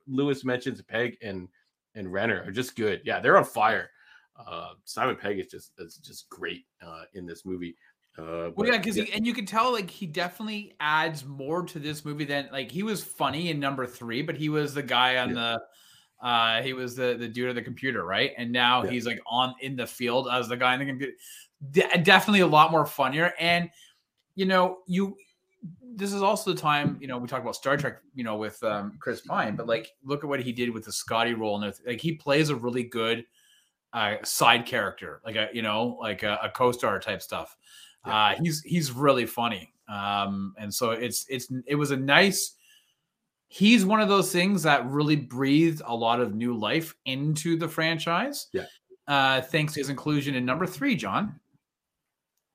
B: Lewis mentions Pegg and and Renner are just good. Yeah, they're on fire. Uh, Simon Pegg is just is just great uh, in this movie. Uh,
A: well yeah because and you can tell like he definitely adds more to this movie than like he was funny in number three but he was the guy on the uh he was the the dude of the computer right? And now
B: Yeah.
A: he's like on in the field as the guy in the computer. De- definitely a lot more funnier. And you know you this is also the time you know we talk about star trek you know with um chris pine but like look at what he did with the scotty role and like he plays a really good uh side character like a you know like a, a co-star type stuff
B: Yeah.
A: uh he's he's really funny um and so it's it's it was a nice he's one of those things that really breathed a lot of new life into the franchise.
B: Yeah.
A: Uh, thanks to his inclusion in number three, John.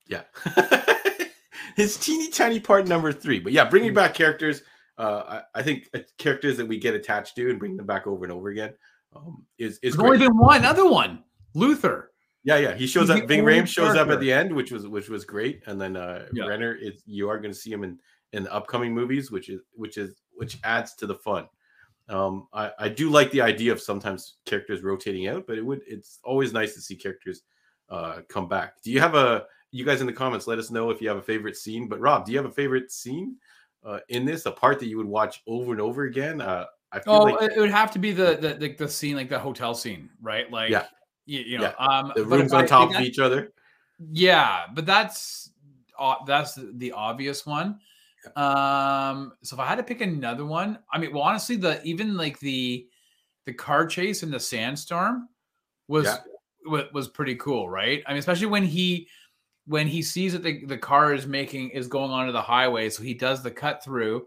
B: Yeah. His teeny tiny part number three. But yeah, bringing back characters. Uh, I, I think characters that we get attached to and bring them back over and over again um, is is
A: There's
B: great.
A: only been one other one, Luther.
B: Yeah, yeah. He shows
A: He's
B: up.
A: the
B: Ving Rhames shows up at the end, which was which was great. And then uh
A: Yeah.
B: Renner is you are going to see him in in the upcoming movies, which is which is which adds to the fun. Um, I I do like the idea of sometimes characters rotating out, but it would it's always nice to see characters uh come back. Do you have a you guys in the comments let us know if you have a favorite scene? But Rob, do you have a favorite scene uh in this? A part that you would watch over and over again? Uh I feel
A: Oh,
B: like
A: it it would have to be the the the, the scene, like the hotel scene, right? Like,
B: Yeah.
A: You, you know,
B: Yeah.
A: um,
B: the rooms
A: if I-
B: on top of each other.
A: Yeah, but that's uh, that's the- obvious one. Um, so if I had to pick another one, I mean, well, honestly, the even like the the car chase in the sandstorm was
B: Yeah.
A: wa- was pretty cool, right? I mean, especially when he when he sees that the, the car is making is going onto the highway, so he does the cut through,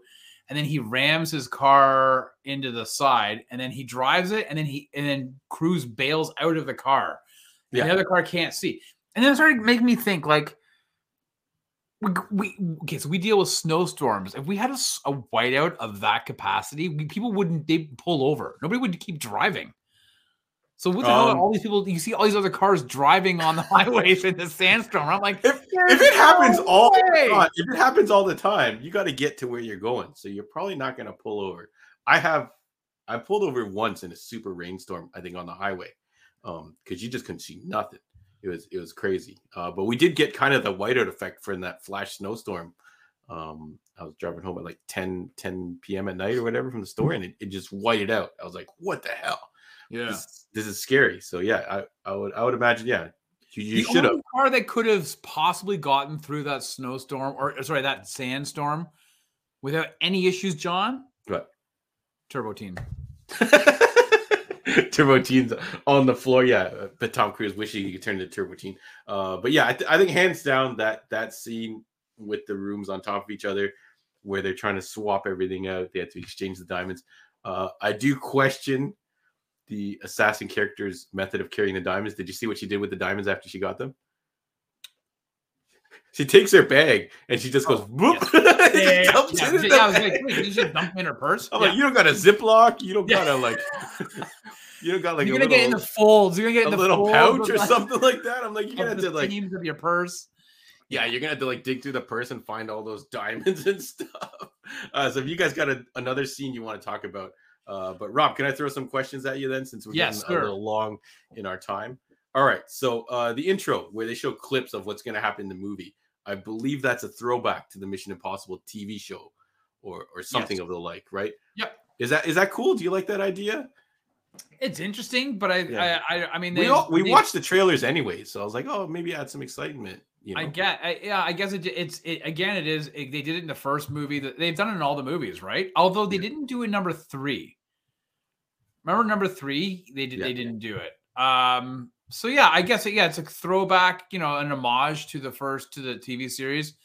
A: and then he rams his car into the side, and then he drives it, and then he and then Cruise bails out of the car.
B: Yeah.
A: The other car can't see. And then it started making me think like we, we okay, so we deal with snowstorms. If we had a whiteout of that capacity, we, people wouldn't they pull over. Nobody would keep driving. So what the hell are
B: Um,
A: all these people? You see all these other cars driving on the highways in the sandstorm. I'm like,
B: If, if it happens
A: no
B: all the time, if it happens all the time, you got to get to where you're going. So you're probably not going to pull over. I have, I pulled over once in a super rainstorm. I think on the highway, um, because you just couldn't see nothing. It was it was crazy. Uh, but we did get kind of the whiteout effect from that flash snowstorm. Um, I was driving home at like 10, 10 p.m. at night or whatever from the store, and it, it just whited out. I was like, what the hell?
A: Yeah.
B: This, this is scary. So yeah, I, I would I would imagine yeah, you, you should have.
A: only car that could have possibly gotten through that snowstorm or sorry, that sandstorm without any issues, John.
B: What?
A: Turbo Teen.
B: Turbo Teen's on the floor. Yeah, but Tom Cruise wishing he could turn into Turbo Teen. Uh, but yeah, I, th- I think hands down that that scene with the rooms on top of each other, where they're trying to swap everything out, they have to exchange the diamonds. Uh, I do question the assassin character's method of carrying the diamonds. Did you see what she did with the diamonds after she got them? She takes her bag and she just goes, whoop,
A: Yeah, yeah,
B: just dumps
A: yeah,
B: it in
A: yeah, I was like, wait, did you just dump in her purse?
B: I'm like, you don't got a Ziploc, you don't got a like, you don't got like
A: You're
B: a
A: gonna
B: little,
A: get in the folds. You're gonna get
B: a
A: in the
B: little pouch or
A: the-
B: something like that. I'm like, you're gonna have to like,
A: seams of your purse.
B: yeah, you're gonna have to like dig through the purse and find all those diamonds and stuff. Uh, so if you guys got a, another scene you want to talk about, uh, but Rob, can I throw some questions at you then, since we're
A: Yes,
B: getting
A: sure.
B: a little long in our time? All right, so uh, the intro where they show clips of what's gonna happen in the movie. I believe that's a throwback to the Mission Impossible TV show, or or something
A: Yes.
B: of the like, right?
A: Yep.
B: Is that is that cool? Do you like that idea?
A: It's interesting, but I,
B: Yeah.
A: I, I, I mean,
B: we all, we
A: they-
B: watched the trailers anyway, so I was like, oh, maybe add some excitement. You know?
A: I get, I, yeah, I guess it, it's it, again. It is. It, they did it in the first movie. That they've done it in all the movies, right? Although they
B: Yeah.
A: didn't do it number three. Remember number three? They did.
B: Yeah.
A: They didn't do it. Um. So yeah, I guess it, yeah, it's a throwback. You know, an homage to the first to the TV series.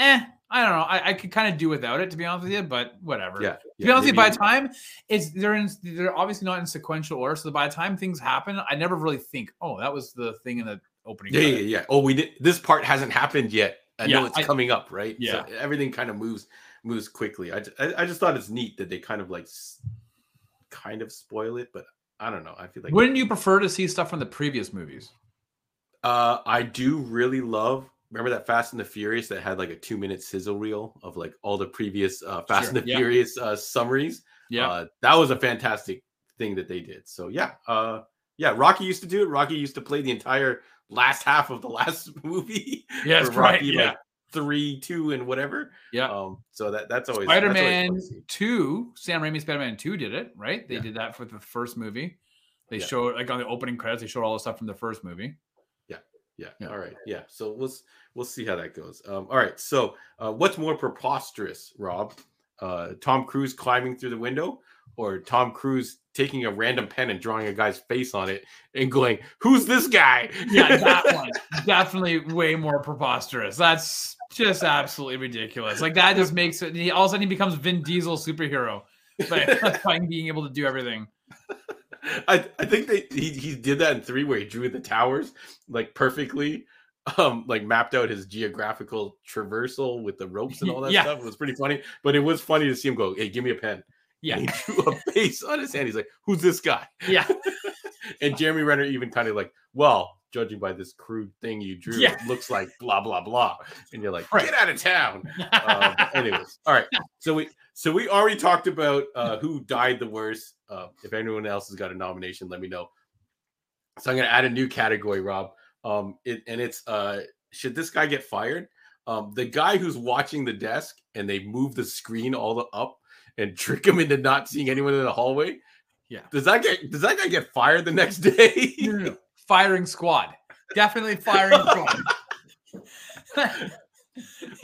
A: Eh, I don't know. I, I could kind of do without it to be honest with you, but whatever.
B: yeah.
A: To
B: yeah,
A: be honest, with you, by the time it's they're in, they're obviously not in sequential order. So by the time things happen, I never really think, oh, that was the thing in the opening.
B: Yeah, yeah, yeah. Oh, we did. This part hasn't happened yet. I know it's
A: I-
B: coming up, right?
A: Yeah.
B: So everything kind of moves moves quickly. I, I I just thought it's neat that they kind of like kind of spoil it, but I don't know. I feel like
A: Wouldn't you prefer to see stuff from the previous movies?
B: uh I do really love. Remember that Fast and the Furious that had like a two minute sizzle reel of like all the previous uh, Fast
A: Sure,
B: and the
A: yeah.
B: Furious uh, summaries.
A: Yeah.
B: Uh, that was a fantastic thing that they did. So yeah, uh, yeah. Rocky used to do it. Rocky used to play the entire last half of the last movie.
A: yes,
B: for
A: right.
B: Rocky,
A: Yeah.
B: like three, two, and whatever.
A: yeah.
B: Um, so that that's always that's
A: Spider-Man
B: fun to see.
A: 2, Sam Raimi Spider-Man 2 did it, right? They
B: Yeah.
A: did that for the first movie. They
B: Yeah.
A: showed like on the opening credits, they showed all the stuff from the first movie.
B: Yeah.
A: Yeah.
B: All right. Yeah. So we'll we'll see how that goes. Um, all right. So uh, what's more preposterous, Rob? Uh, Tom Cruise climbing through the window, or Tom Cruise taking a random pen and drawing a guy's face on it and going, "Who's this guy?"
A: Yeah, that one. Definitely way more preposterous. That's just absolutely ridiculous. Like that just makes it he, all of a sudden he becomes Vin Diesel superhero. by, by being able to do everything.
B: I, I think they he, he did that in three where he drew the towers like perfectly um like mapped out his geographical traversal with the ropes and all that
A: Yeah.
B: stuff. It was pretty funny, but it was funny to see him go, "Hey, give me a pen."
A: Yeah,
B: And he drew a face on his hand. He's like, "Who's this guy?"
A: yeah,
B: And Jeremy Renner even kind of like, "Well, judging by this crude thing you drew,
A: Yeah.
B: it looks like blah blah blah." And you're like,
A: Right.
B: "Get out of town." um, anyways, all right. So we so we already talked about uh, who died the worst. Uh, if anyone else has got a nomination, let me know. So I'm going to add a new category, Rob. Um, it, and it's uh, should this guy get fired? Um, the guy who's watching the desk and they move the screen all the up and trick him into not seeing anyone in the hallway.
A: Yeah.
B: Does that get does that guy get fired the next day?
A: No, no, no. Firing squad, definitely firing squad.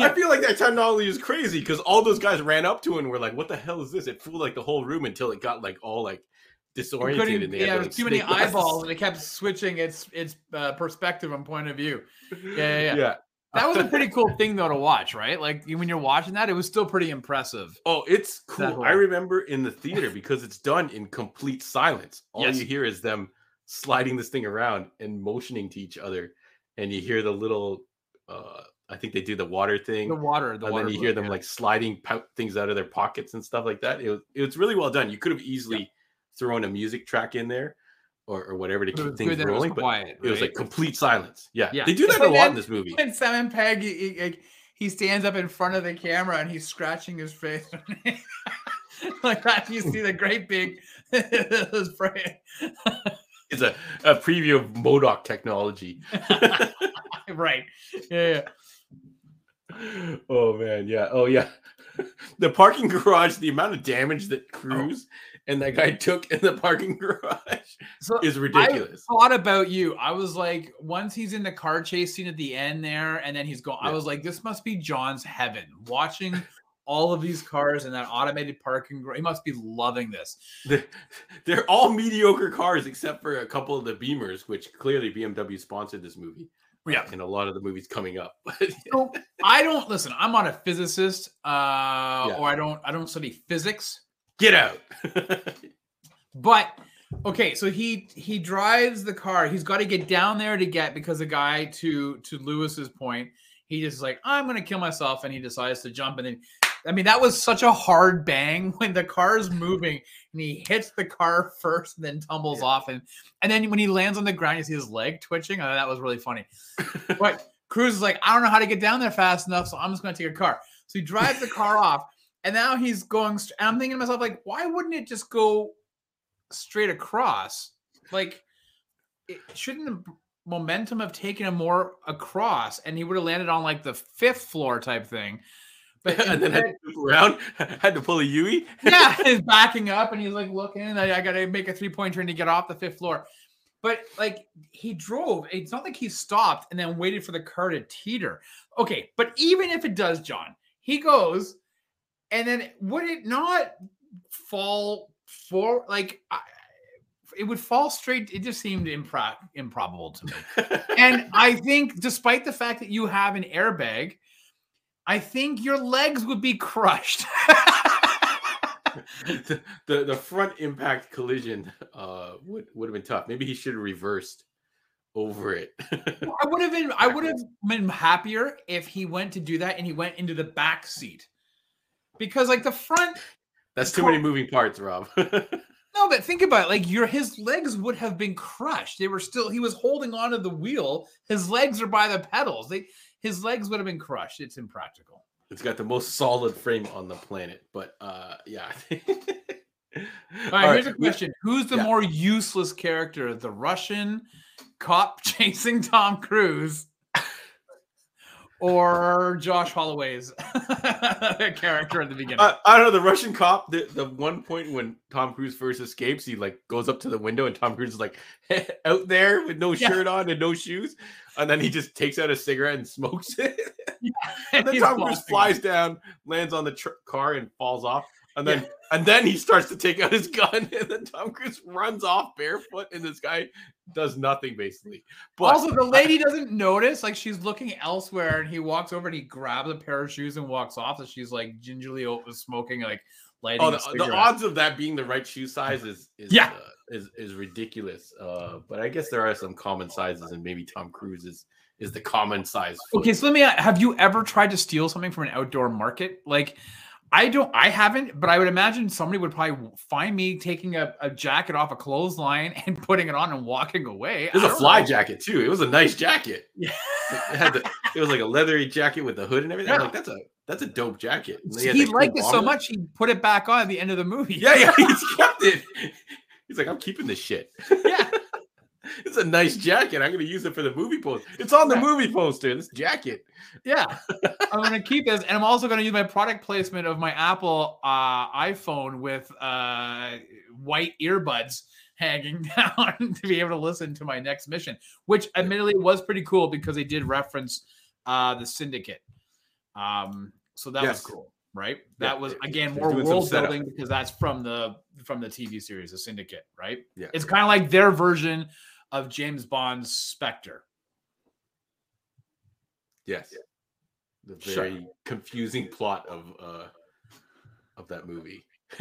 B: I feel like that technology is crazy because all those guys ran up to him and were like, "What the hell is this?" It fooled like the whole room until it got like all like disoriented. And they
A: yeah,
B: had
A: it was
B: like,
A: too many eyeballs, and it kept switching its its uh, perspective and point of view. yeah, yeah.
B: yeah.
A: That was a pretty cool thing though to watch, right? Like when you're watching that, it was still pretty impressive.
B: Oh, it's cool. I remember in the theater because it's done in complete silence. All
A: Yes.
B: you hear is them sliding this thing around and motioning to each other, and you hear the little. uh I think they do the water thing.
A: The water, the
B: and
A: water.
B: then you hear them
A: yeah.
B: like sliding things out of their pockets and stuff like that. It was it was really well done. You could have easily thrown a music track in there or, or whatever to keep things
A: good it was
B: rolling, but
A: quiet.
B: it was like complete silence. Yeah,
A: Yeah.
B: they do that a lot in this movie.
A: And Simon Pegg, he, he- like, he stands up in front of the camera and he's scratching his face. like that, you see the great big
B: It's a, a preview of Modoc technology.
A: right. Yeah, yeah.
B: oh man, yeah. Oh yeah. The parking garage, the amount of damage that Cruise and that guy took in the parking garage
A: So
B: is ridiculous.
A: I thought about you. I was like, once he's in the car chase scene at the end there, and then he's going. I was like, this must be John's heaven. Watching all of these cars in that automated parking garage, he must be loving this.
B: They're, they're all mediocre cars except for a couple of the Beamers, which clearly BMW sponsored this movie.
A: Yeah.
B: And a lot of the movies coming up.
A: So I don't listen. I'm not a physicist, uh,
B: Yeah.
A: or I don't. I don't study physics.
B: Get out.
A: But okay, so he he drives the car. He's got to get down there to get because the guy to to Lewis's point, he just like I'm gonna kill myself, and he decides to jump. And then, I mean, that was such a hard bang when the car is moving and he hits the car first, and then tumbles off, and and then when he lands on the ground, you see his leg twitching. I thought that was really funny. But Cruise is like, I don't know how to get down there fast enough, so I'm just gonna take a car. So he drives the car off, and now he's going. St- and I'm thinking to myself, like, why wouldn't it just go straight across? Like, it, shouldn't the momentum have taken him more across, and he would have landed on like the fifth floor type thing? But
B: and then had to move around, had to pull a Yui.
A: yeah, he's backing up and he's like looking. I, I got to make a three point turn to get off the fifth floor. But like he drove, it's not like he stopped and then waited for the car to teeter. Okay, but even if it does, John, he goes, and then would it not fall for like? I, it would fall straight. It just seemed impro- improbable to me. And I think, despite the fact that you have an airbag, I think your legs would be crushed.
B: the, the the front impact collision uh would, would have been tough. Maybe he should have reversed over it.
A: I would have been I would have been happier if he went to do that and he went into the back seat. Because like the front
B: That's too many moving parts, Rob.
A: no, but think about it. Like your his legs would have been crushed. They were still he was holding onto the wheel. His legs are by the pedals. They his legs would have been crushed. It's impractical.
B: it's got the most solid frame on the planet, but uh yeah.
A: All right, here's a question. Who's the
B: yeah.
A: more useless character? The Russian cop chasing Tom Cruise or Josh Holloway's character at the beginning?
B: I, I don't know the Russian cop. The, the one point when Tom Cruise first escapes, he like goes up to the window, and Tom Cruise is like out there with no
A: Yeah.
B: shirt on and no shoes, and then he just takes out a cigarette and smokes it. and then
A: He's
B: Tom Cruise flies down, lands on the tr- car, and falls off. And then and then he starts to take out his gun, and then Tom Cruise runs off barefoot, and this guy does nothing basically. But
A: also, the lady doesn't notice, like she's looking elsewhere, and he walks over and he grabs a pair of shoes and walks off. And she's like gingerly smoking, like lighting.
B: oh, the, the odds of that being the right shoe size is is
A: Yeah.
B: uh, is is ridiculous. Uh, but I guess there are some common sizes, and maybe Tom Cruise is is the common size. foot.
A: Okay, so let me. Have you ever tried to steal something from an outdoor market? Like, I don't. I haven't, but I would imagine somebody would probably find me taking a, a jacket off a clothesline and putting it on and walking away.
B: It was a fly
A: know.
B: jacket too. It was a nice jacket.
A: Yeah.
B: It had the, it was like a leathery jacket with the hood and everything. I'm
A: Yeah.
B: like, that's a that's a dope jacket.
A: He,
B: cool
A: liked it so much he put it back on at the end of the movie.
B: Yeah, yeah, he's kept it. He's like, I'm keeping this shit.
A: yeah.
B: It's a nice jacket. I'm gonna use it for the movie poster. It's on the movie poster. This jacket.
A: Yeah, I'm gonna keep this, and I'm also gonna use my product placement of my Apple uh, iPhone with uh, white earbuds hanging down to be able to listen to my next mission, which admittedly was pretty cool because they did reference uh, the Syndicate. Um, so that
B: Yes.
A: was cool, right?
B: Yeah,
A: That was again more world building because that's from the from the TV series, the Syndicate, right?
B: Yeah.
A: It's kind of like their version of James Bond's Spectre.
B: Yes. The
A: Sure.
B: very confusing plot of uh of that movie.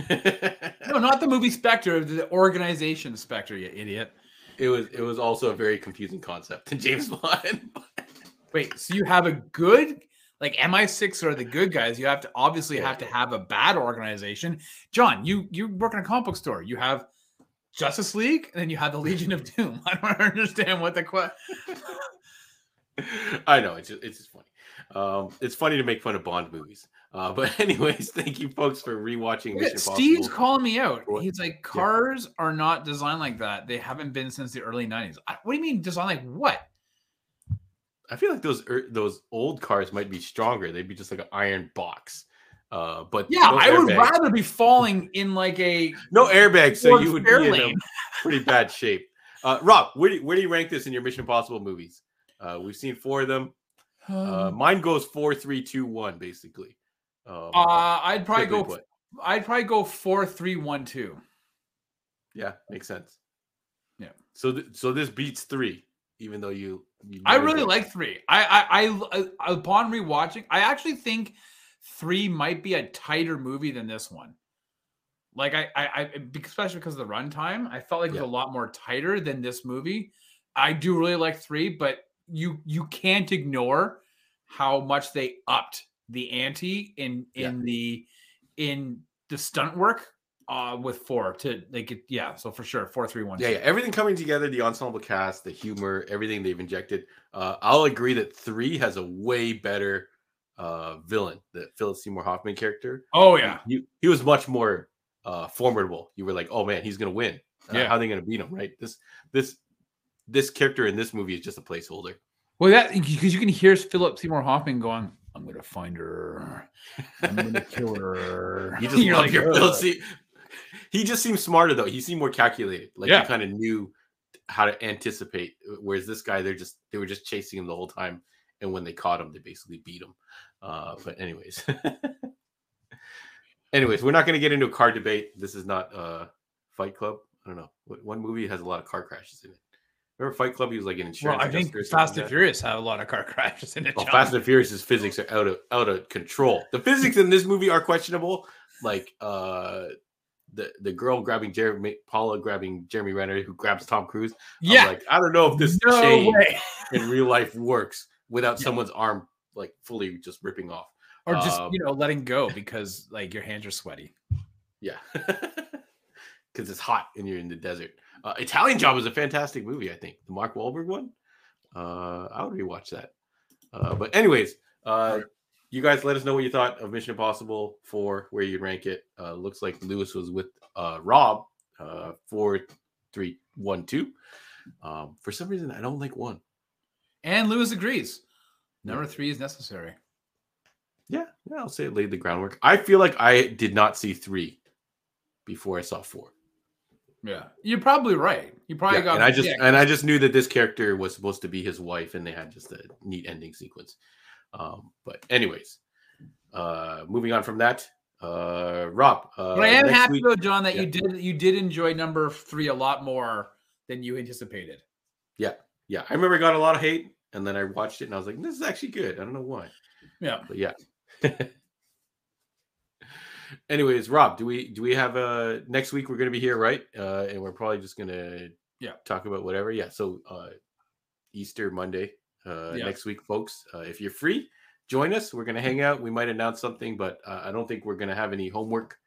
A: No, not the movie Spectre, the organization Spectre, you idiot.
B: it was it was also a very confusing concept in James Bond.
A: Wait, so you have a good like MI6 are the good guys. You have to obviously
B: Yeah.
A: have to have a bad organization. John, you you work in a comic book store. You have Justice League, and then you have the Legion of Doom. I don't understand what the que-
B: I know it's just, it's just funny. Um, it's funny to make fun of Bond movies. Uh, but anyways, thank you folks for rewatching
A: Steve's calling me out. He's like, cars are not designed like that. They haven't been since the early 90s. I- What do you mean designed like what?
B: I feel like those er, those old cars might be stronger. They'd be just like an iron box. Uh, but
A: Yeah,
B: no
A: I would rather be falling in like a
B: no airbag, so you would be in a pretty bad shape. Uh, Rob, where do, where do you rank this in your Mission Impossible movies? Uh, we've seen four of them. Uh, mine goes four, three, two, one, basically. Um,
A: Uh, I'd probably go.
B: put.
A: I'd probably go four, three, one, two.
B: Yeah, makes sense.
A: Yeah.
B: So th- so this beats three, even though you. you
A: I really like three. I, I, I, I, upon rewatching, I actually think three might be a tighter movie than this one. Like I, I, I especially because of the runtime, I felt like it was a lot more tighter than this movie. I do really like three, but you, you can't ignore how much they upped the ante in
B: Yeah.
A: in the in the stunt work uh with four to like it yeah so for sure four three one
B: Yeah, yeah, everything coming together, the ensemble cast, the humor, everything they've injected. Uh, I'll agree that three has a way better uh, villain, the Philip Seymour Hoffman character.
A: oh yeah
B: he, he was much more uh, formidable. You were like, oh man, he's gonna win. Uh,
A: Yeah.
B: how are they gonna beat him? Right? This this this character in this movie is just a placeholder.
A: Well, that because you can hear Philip Seymour Hoffman going, "I'm gonna find her, I'm gonna kill her."
B: You just
A: You're
B: love
A: like,
B: your Philip Se- He just seemed smarter though. He seemed more calculated. Like
A: Yeah.
B: he kind of knew how to anticipate. Whereas this guy, they're just they were just chasing him the whole time, and when they caught him, they basically beat him. Uh, but anyways, anyways, we're not going to get into a car debate. This is not uh, Fight Club. I don't know. One movie has a lot of car crashes in it? Remember Fight Club? He was like an insurance.
A: Well, I think Fast and? Furious have a lot of car crashes in it.
B: Well. Fast and Furious's physics are out of out of control. The physics in this movie are questionable. Like uh the the girl grabbing Jeremy Paula grabbing Jeremy Renner who grabs Tom Cruise. I'm
A: yeah,
B: like I don't know if this
A: no
B: chain
A: way.
B: in real life works without
A: Yeah.
B: someone's arm like fully just ripping off.
A: Or just
B: Um,
A: you know letting go because like your hands are sweaty.
B: Yeah. Because it's hot and you're in the desert. Uh, Italian Job is a fantastic movie, I think. The Mark Wahlberg one. Uh, I would rewatch that. Uh, but anyways, uh, you guys let us know what you thought of Mission Impossible 4, where you rank it. Uh, looks like Lewis was with uh, Rob, uh, 4, 3, 1, 2. Um, for some reason, I don't like one.
A: And Lewis agrees. Number three is necessary.
B: Yeah, yeah, I'll say it laid the groundwork. I feel like I did not see 3 before I saw 4.
A: Yeah, you're probably right. You probably
B: Yeah,
A: got.
B: and I just
A: yeah.
B: and I just knew that this character was supposed to be his wife, and they had just a neat ending sequence. Um, but anyways, uh, moving on from that, Uh, Rob, uh,
A: But I am happy
B: week-
A: though, John, that
B: yeah.
A: you did you did enjoy number three a lot more than you anticipated.
B: yeah, yeah. I remember got a lot of hate, and then I watched it and I was like, this is actually good. I don't know why,
A: Yeah.
B: but yeah. Anyways, Rob, do we do we have a next week we're gonna be here, right? Uh and we're probably just gonna
A: Yeah.
B: talk about whatever. Yeah. So uh Easter Monday, uh
A: Yeah.
B: next week, folks. Uh if you're free, join us. We're gonna hang out. We might announce something, but uh, I don't think we're gonna have any homework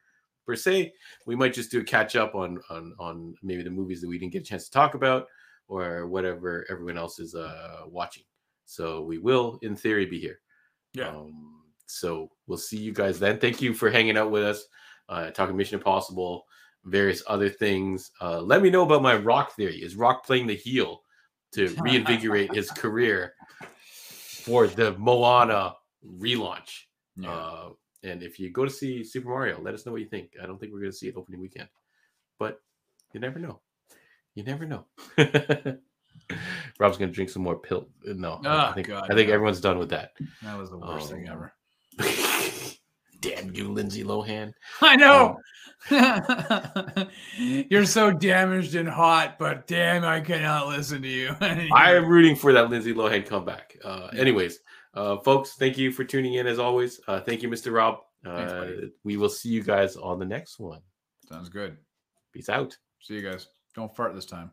B: per se. We might just do a catch up on on on maybe the movies that we didn't get a chance to talk about or whatever everyone else is uh watching. So we will, in theory, be here.
A: Yeah.
B: Um, so we'll see you guys then. Thank you for hanging out with us, uh, talking Mission Impossible, various other things. Uh, let me know about my Rock theory. Is Rock playing the heel to reinvigorate his career for the Moana relaunch?
A: Yeah.
B: Uh, and if you go to see Super Mario, let us know what you think. I don't think we're going to see it opening weekend, but you never know. You never know. Rob's going to drink some more pill. No, I
A: Oh,
B: think
A: God,
B: I think
A: no.
B: everyone's done with that.
A: that was the worst thing
B: um,
A: ever.
B: Damn you, Lindsay Lohan.
A: I know. You're so damaged and hot, but damn, I cannot listen to you.
B: I am rooting for that Lindsay Lohan comeback. Uh, anyways, uh, folks, thank you for tuning in as always. Uh, thank you, Mr. Rob.
A: Thanks,
B: Uh,
A: buddy.
B: we will see you guys on the next one.
A: Sounds good.
B: Peace out.
A: See you guys. Don't fart this time.